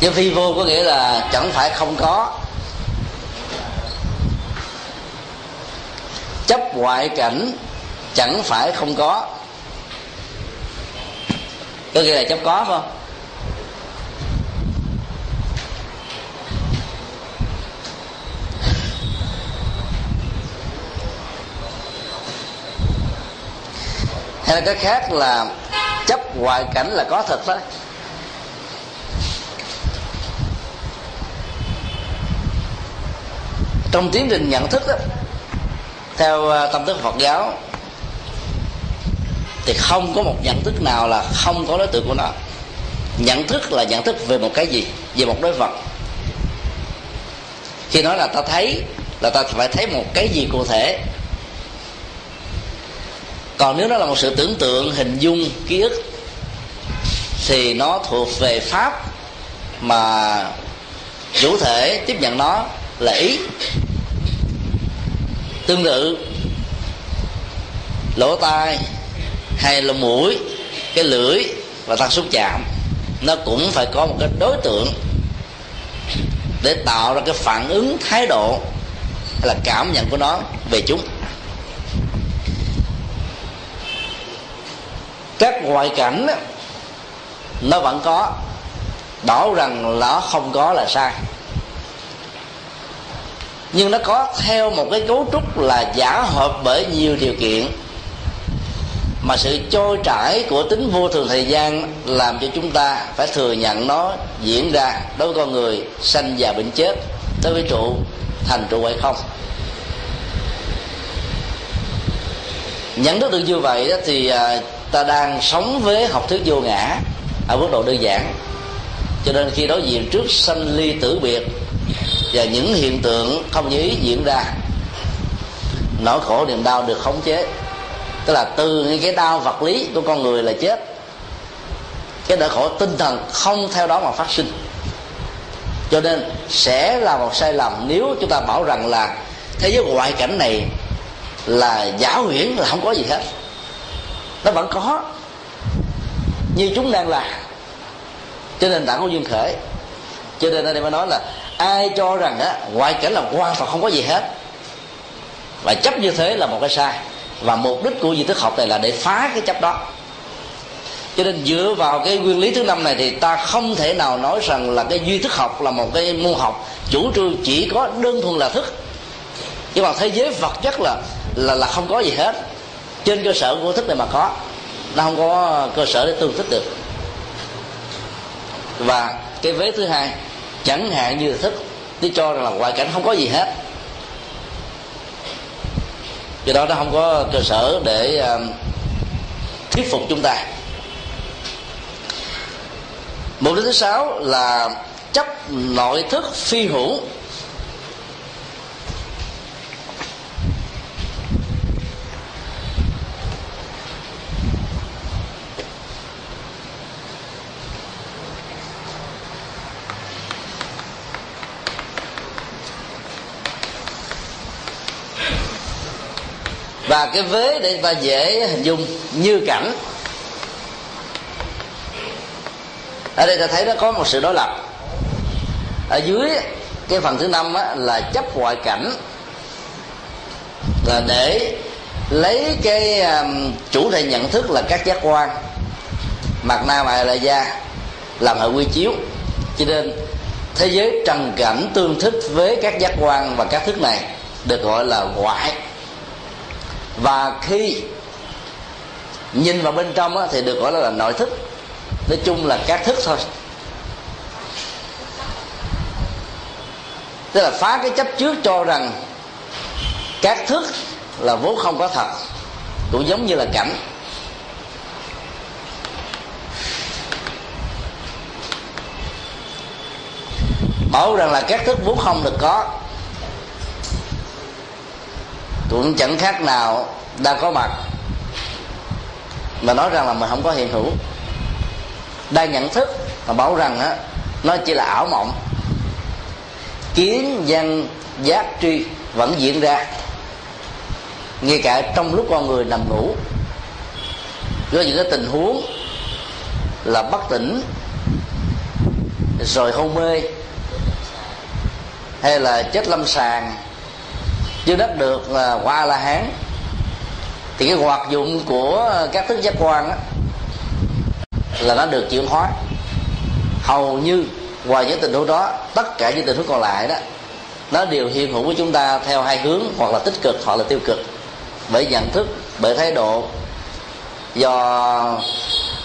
Chứ phi vô có nghĩa là chẳng phải không có. Chấp ngoại cảnh chẳng phải không có. Có nghĩa là chấp có phải không? Hay là cái khác là chấp ngoại cảnh là có thật đó. Trong tiến trình nhận thức đó, theo à, tâm thức Phật giáo thì không có một nhận thức nào là không có đối tượng của nó. Nhận thức là nhận thức về một cái gì? Về một đối vật. Khi nói là ta thấy là ta phải thấy một cái gì cụ thể? Còn nếu nó là một sự tưởng tượng, hình dung, ký ức, thì nó thuộc về pháp mà chủ thể tiếp nhận nó là ý. Tương tự, lỗ tai hay là mũi, cái lưỡi và tăng xúc chạm, nó cũng phải có một cái đối tượng để tạo ra cái phản ứng, thái độ hay là cảm nhận của nó về chúng. Các ngoại cảnh nó vẫn có. Bảo rằng nó không có là sai. Nhưng nó có theo một cái cấu trúc là giả hợp bởi nhiều điều kiện. Mà sự trôi trải của tính vô thường thời gian làm cho chúng ta phải thừa nhận nó diễn ra đối với con người sanh già bệnh chết, đối với trụ, thành trụ hay không. Nhận thức được như vậy đó thì à, ta đang sống với học thuyết vô ngã ở mức độ đơn giản. Cho nên khi đối diện trước sanh ly tử biệt và những hiện tượng không như ý diễn ra, nỗi khổ niềm đau được khống chế. Tức là từ những cái đau vật lý của con người là chết, cái nỗi khổ tinh thần không theo đó mà phát sinh. Cho nên sẽ là một sai lầm nếu chúng ta bảo rằng là thế giới ngoại cảnh này là giả huyễn, là không có gì hết nó vẫn có. Như chúng đang là. Cho nên tảng của duyên khởi. Cho nên đây mới nói là ai cho rằng á, ngoại cảnh là quan toàn không có gì hết. Và chấp như thế là một cái sai. Và mục đích của duy thức học này là để phá cái chấp đó. Cho nên dựa vào cái nguyên lý thứ năm này thì ta không thể nào nói rằng là cái duy thức học là một cái môn học chủ trương chỉ có đơn thuần là thức. Nhưng mà thế giới vật chất là là là không có gì hết trên cơ sở của thức này mà có, nó không có cơ sở để tương thích được. Và cái vế thứ hai, chẳng hạn như thức, tôi cho rằng là ngoại cảnh không có gì hết. Do đó nó không có cơ sở để um, thuyết phục chúng ta. Mục đích thứ sáu là chấp nội thức phi hữu. Và cái vế để ta dễ hình dung như cảnh. Ở đây ta thấy nó có một sự đối lập. Ở dưới cái phần thứ năm á, là chấp ngoại cảnh. Là để lấy cái um, chủ thể nhận thức là các giác quan. Mặt nam mày là da làm hệ quy chiếu. Cho nên thế giới trần cảnh tương thích với các giác quan và các thức này được gọi là ngoại và khi nhìn vào bên trong á, thì được gọi là, là nội thức. Nói chung là các thức thôi. Tức là phá cái chấp trước cho rằng các thức là vốn không có thật cũng giống như là cảnh. Bảo rằng là các thức vốn không được có cũng chẳng khác nào đang có mặt. Mà nói rằng là mình không có hiện hữu. Đang nhận thức mà bảo rằng á, nó chỉ là ảo mộng. Kiến văn giác tri vẫn diễn ra. Ngay cả trong lúc con người nằm ngủ, có những cái tình huống là bất tỉnh, rồi hôn mê, hay là chết lâm sàng chứ đắc được là qua la hán. Thì cái hoạt dụng của các thức giác quan đó là nó được chuyển hóa. Hầu như, ngoài những tình huống đó, tất cả những tình huống còn lại đó, nó đều hiện hữu với chúng ta theo hai hướng, hoặc là tích cực, hoặc là tiêu cực. Bởi nhận thức, bởi thái độ, do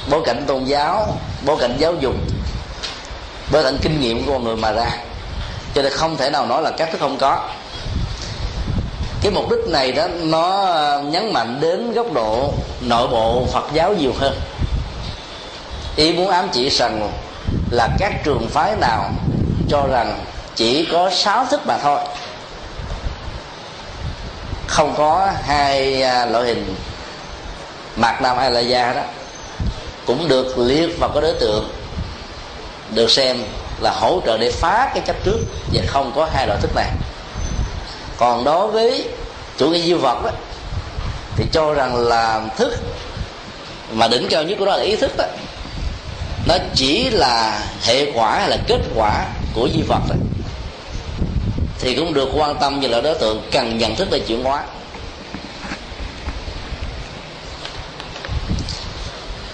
bối cảnh tôn giáo, bối cảnh giáo dục, bối cảnh kinh nghiệm của con người mà ra. Cho nên không thể nào nói là các thức không có cái mục đích này đó, nó ờ, nhấn mạnh đến góc độ nội bộ phật giáo nhiều hơn. Ý muốn ám chỉ rằng là các trường phái nào cho rằng chỉ có sáu thức mà thôi. Không có hai à, loại hình mạc nam hay là da đó. Cũng được liệt vào cái đối tượng, được xem là hỗ trợ để phá cái chấp trước và không có hai loại thức này còn đối với chủ nghĩa duy vật đó thì cho rằng là thức mà đỉnh cao nhất của nó là ý thức đó nó chỉ là hệ quả hay là kết quả của di vật đó. thì cũng được quan tâm như là đối tượng cần nhận thức để chuyển hóa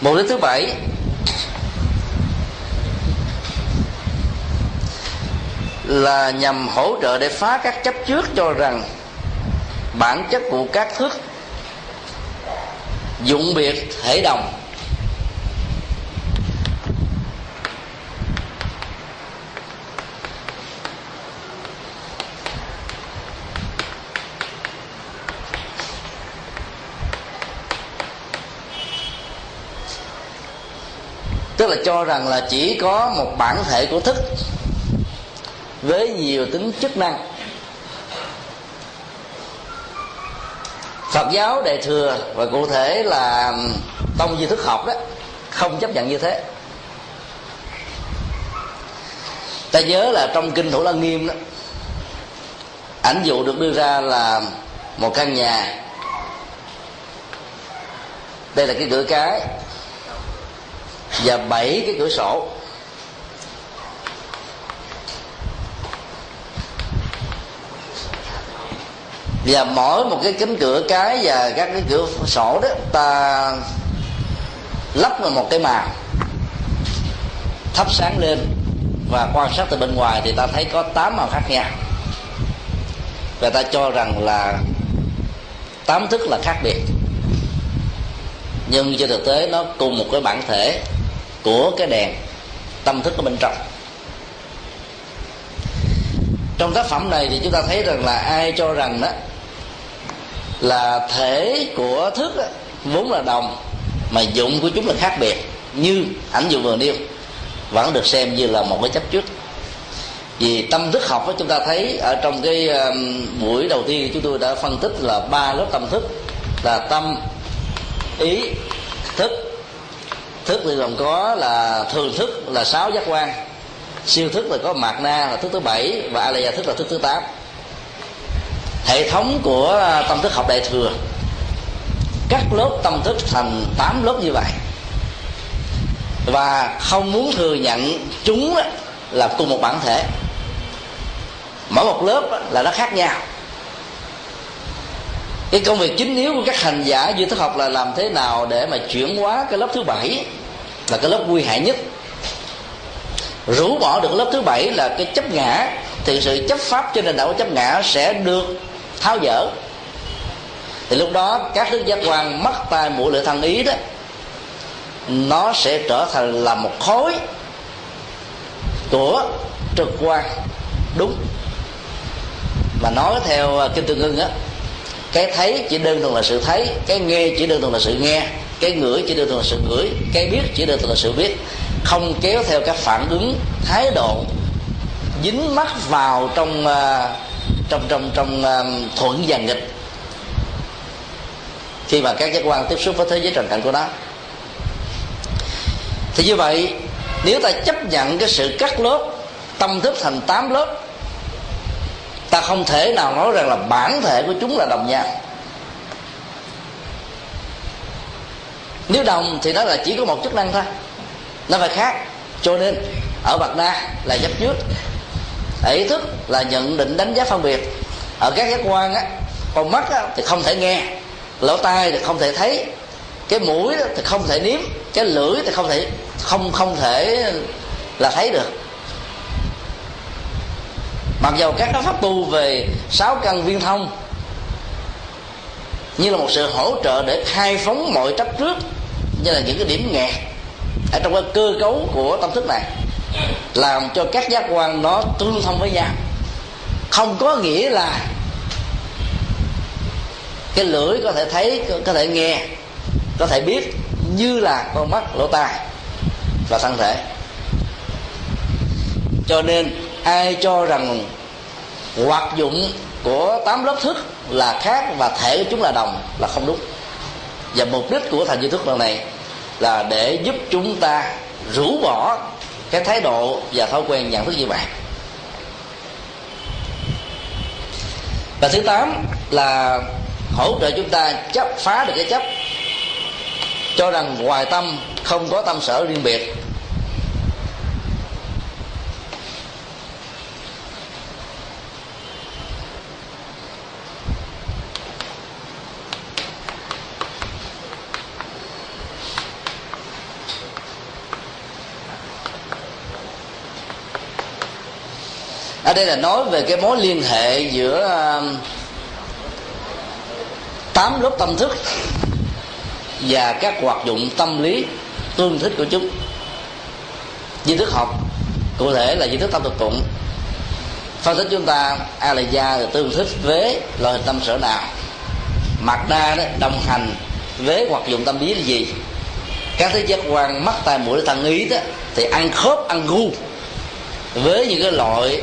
mục đích thứ bảy là nhằm hỗ trợ để phá các chấp trước cho rằng bản chất của các thức dụng biệt thể đồng. Tức là cho rằng là chỉ có một bản thể của thức với nhiều tính chức năng. Phật giáo Đại thừa và cụ thể là tông di thức học đó, không chấp nhận như thế. Ta nhớ là trong kinh thủ lăng nghiêm đó, ảnh dụ được đưa ra là một căn nhà. Đây là cái cửa cái và bảy cái cửa sổ. Và mỗi một cái cánh cửa cái và các cái cửa sổ đó, ta lắp vào một cái màn thắp sáng lên. Và quan sát từ bên ngoài thì ta thấy có tám màu khác nhau. Và ta cho rằng là tám thức là khác biệt. Nhưng trên thực tế nó cùng một cái bản thể của cái đèn tâm thức ở bên trong. Trong tác phẩm này thì chúng ta thấy rằng là ai cho rằng đó là thể của thức vốn là đồng mà dụng của chúng là khác biệt. Như ảnh dụng vừa nêu vẫn được xem như là một cái chấp trước. Vì tâm thức học đó chúng ta thấy ở trong cái um, buổi đầu tiên chúng tôi đã phân tích là ba lớp tâm thức là tâm ý thức. Thức thì gồm có là thường thức là sáu giác quan siêu thức là có mạt na là thức thứ bảy và alaya thức là thức thứ tám hệ thống của à, tâm thức học đại thừa. Cắt lớp tâm thức thành tám lớp như vậy. Và không muốn thừa nhận chúng là cùng một bản thể. Mỗi một lớp là nó khác nhau. Cái công việc chính yếu của các hành giả duy thức học là làm thế nào để mà chuyển hóa cái lớp thứ bảy là cái lớp nguy hại nhất. Rũ bỏ được lớp thứ bảy là cái chấp ngã thì sự chấp pháp trên nền tảng của chấp ngã sẽ được tháo dỡ. Thì lúc đó, các thức giác quan mắt tai mũi lưỡi thân ý đó, nó sẽ trở thành là một khối của trực quan đúng. Mà nói theo à, kinh tương ưng á, cái thấy chỉ đơn thuần là sự thấy, cái nghe chỉ đơn thuần là sự nghe, cái ngửi chỉ đơn thuần là sự ngửi, cái biết chỉ đơn thuần là sự biết. Không kéo theo các phản ứng thái độ dính mắt vào trong uh, trong trong trong uh, thuận và nghịch. Khi mà các giác quan tiếp xúc với thế giới trần cảnh của nó. Thì như vậy nếu ta chấp nhận cái sự cắt lớp tâm thức thành tám lớp ta không thể nào nói rằng là bản thể của chúng là đồng nhau nếu đồng thì nó là chỉ có một chức năng thôi nó phải khác. Cho nên ở bậc na là chấp trước ý thức là nhận định đánh giá phân biệt. Ở các giác quan á con mắt á, thì không thể nghe. Lỗ tai thì không thể thấy. Cái mũi thì không thể nếm. Cái lưỡi thì không thể không không thể là thấy được. Mặc dầu các pháp tu về sáu căn viên thông như là một sự hỗ trợ để khai phóng mọi chấp trước như là những cái điểm nghẹt ở trong cái cơ cấu của tâm thức này làm cho các giác quan nó tương thông với nhau. Không có nghĩa là cái lưỡi có thể thấy, có thể nghe, có thể biết như là con mắt lỗ tai và thân thể. Cho nên ai cho rằng hoạt dụng của tám lớp thức là khác và thể của chúng là đồng là không đúng. Và mục đích của thành duy thức lần này là để giúp chúng ta rũ bỏ cái thái độ và thói quen nhận thức như vậy. Và thứ tám là hỗ trợ chúng ta chấp phá được cái chấp, cho rằng ngoài tâm không có tâm sở riêng biệt. Đây là nói về cái mối liên hệ giữa um, tám lớp tâm thức và các hoạt dụng tâm lý tương thích của chúng. Di thức học, cụ thể là di thức tâm thực tụng. Phân tích chúng ta, a là gia là tương thích với loại hình tâm sở nào? Mặt đa đó, đồng hành với hoạt dụng tâm lý là gì? Các thế giác quan mắt tai mũi thân ý đó, thì ăn khớp, ăn gu. Với những cái loại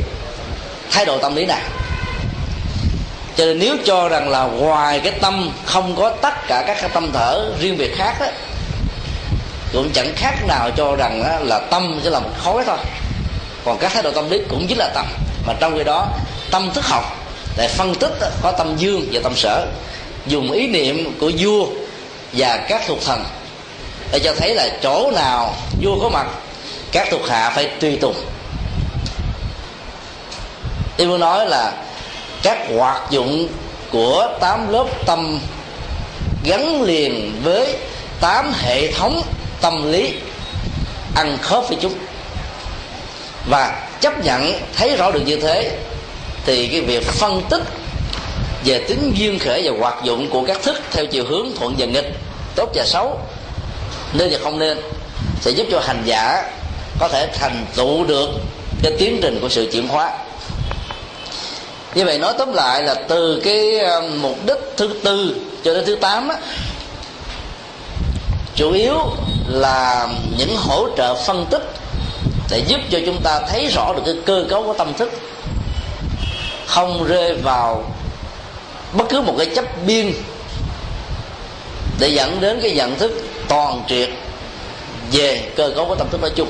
thái độ tâm lý này. Cho nên nếu cho rằng là ngoài cái tâm không có tất cả các tâm thở riêng biệt khác đó cũng chẳng khác nào cho rằng đó là tâm chỉ là một khối thôi. Còn các thái độ tâm lý cũng chính là tâm. Mà trong khi đó tâm thức học để phân tích đó, có tâm dương và tâm sở. Dùng ý niệm của vua và các thuộc thần để cho thấy là chỗ nào vua có mặt các thuộc hạ phải tùy tùng tôi muốn nói là các hoạt dụng của tám lớp tâm gắn liền với tám hệ thống tâm lý ăn khớp với chúng. Và chấp nhận thấy rõ được như thế, thì cái việc phân tích về tính duyên khởi và hoạt dụng của các thức theo chiều hướng thuận và nghịch, tốt và xấu, nên và không nên, sẽ giúp cho hành giả có thể thành tựu được cái tiến trình của sự chuyển hóa như vậy nói tóm lại là từ cái ờ, mục đích thứ tư cho đến thứ tám á, chủ yếu là những hỗ trợ phân tích để giúp cho chúng ta thấy rõ được cái cơ cấu của tâm thức. Không rơi vào bất cứ một cái chấp biên để dẫn đến cái nhận thức toàn triệt về cơ cấu của tâm thức nói chung.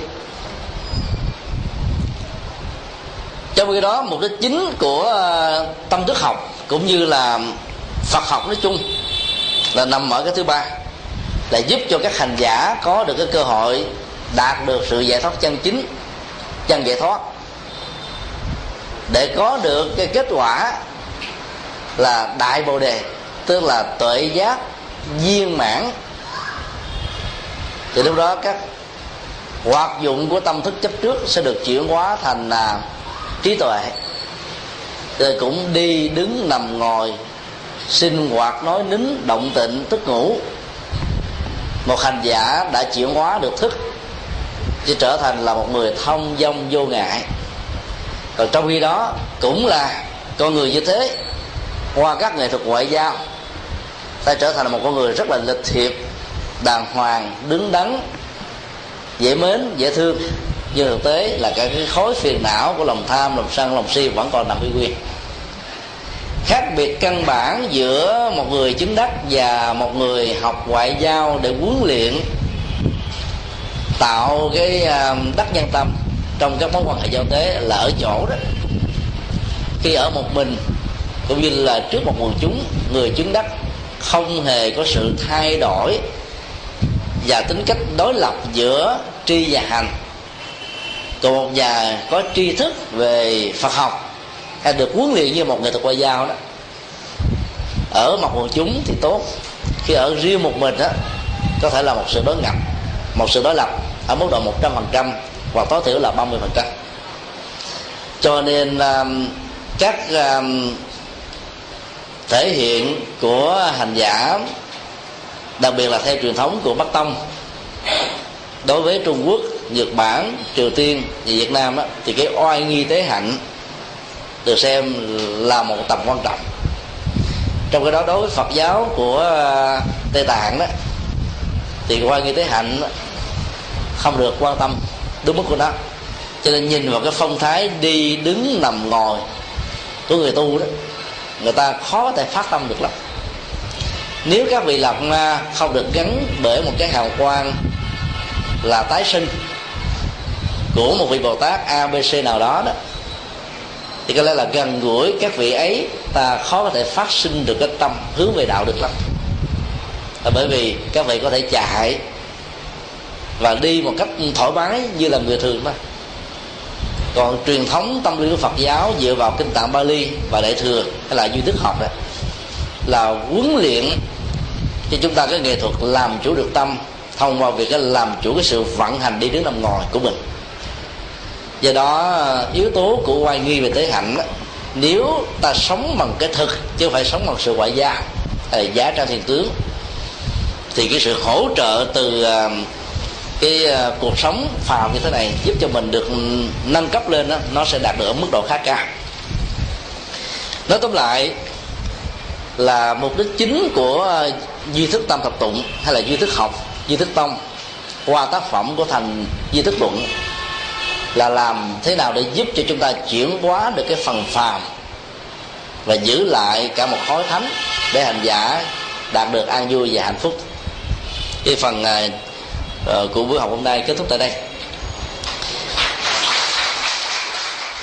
Trong khi đó, mục đích chính của ờ, tâm thức học cũng như là phật học nói chung là nằm ở cái thứ ba, là giúp cho các hành giả có được cái cơ hội đạt được sự giải thoát chân chính, chân giải thoát. Để có được cái kết quả là đại bồ đề, tức là tuệ giác viên mãn, thì lúc đó các hoạt dụng của tâm thức chấp trước sẽ được chuyển hóa thành là trí tuệ. Rồi cũng đi đứng nằm ngồi, sinh hoạt nói nín, động tịnh thức ngủ. Một hành giả đã chuyển hóa được thức, chỉ trở thành là một người thông dong vô ngại. Còn trong khi đó, cũng là con người như thế, qua các nghệ thuật ngoại giao, ta trở thành một con người rất là lịch thiệp, đàng hoàng, đứng đắn, dễ mến, dễ thương nhưng thực tế là cả cái khối phiền não của lòng tham, lòng sân, lòng si vẫn còn nằm uy nguyên khác biệt căn bản giữa một người chứng đắc và một người học ngoại giao để huấn luyện, tạo cái à, đắc nhân tâm trong các mối quan hệ giao tế là ở chỗ đó. Khi ở một mình cũng như là trước một quần chúng, người chứng đắc không hề có sự thay đổi và tính cách đối lập giữa tri và hành còn một nhà có tri thức về phật học hay được huấn luyện như một nghệ thuật ngoại giao đó. Ở mặt quần chúng thì tốt khi ở riêng một mình đó có thể là một sự đối ngập một sự đối lập ở mức độ một trăm phần trăm hoặc tối thiểu là 30 phần trăm. Cho nên um, các um, thể hiện của hành giả đặc biệt là theo truyền thống của bắc tông đối với trung quốc nhật bản triều tiên và việt nam đó, thì cái oai nghi tế hạnh được xem là một tầm quan trọng. Trong cái đó đối với phật giáo của ờ, tây tạng đó thì oai nghi tế hạnh không được quan tâm đúng mức của nó. Cho nên nhìn vào cái phong thái đi đứng nằm ngồi của người tu đó người ta khó có thể phát tâm được lắm. Nếu các vị lạc ma không được gắn bởi một cái hào quang là tái sinh của một vị bồ tát abc nào đó đó, thì có lẽ là gần gũi các vị ấy, ta khó có thể phát sinh được cái tâm hướng về đạo được lắm. Là bởi vì các vị có thể chạy và đi một cách thoải mái như là người thường mà. Còn truyền thống tâm lý của Phật giáo dựa vào kinh tạng Bali và đại thừa hay là duy thức học đó, là huấn luyện cho chúng ta cái nghệ thuật làm chủ được tâm, thông qua việc làm chủ cái sự vận hành đi đứng nằm ngồi của mình do đó yếu tố của oai nghi về tế hạnh đó, nếu ta sống bằng cái thực chứ không phải sống bằng sự ngoại gia hay giá trang thiền tướng thì cái sự hỗ trợ từ à, cái à, cuộc sống phàm như thế này giúp cho mình được nâng cấp lên đó, nó sẽ đạt được ở mức độ khá cao. Nói tóm lại là mục đích chính của duy thức tâm thập tụng hay là duy thức học duy thức tông qua tác phẩm của thành duy thức luận là làm thế nào để giúp cho chúng ta chuyển hóa được cái phần phàm và giữ lại cả một khối thánh để hành giả đạt được an vui và hạnh phúc. Cái phần uh, của buổi học hôm nay kết thúc tại đây.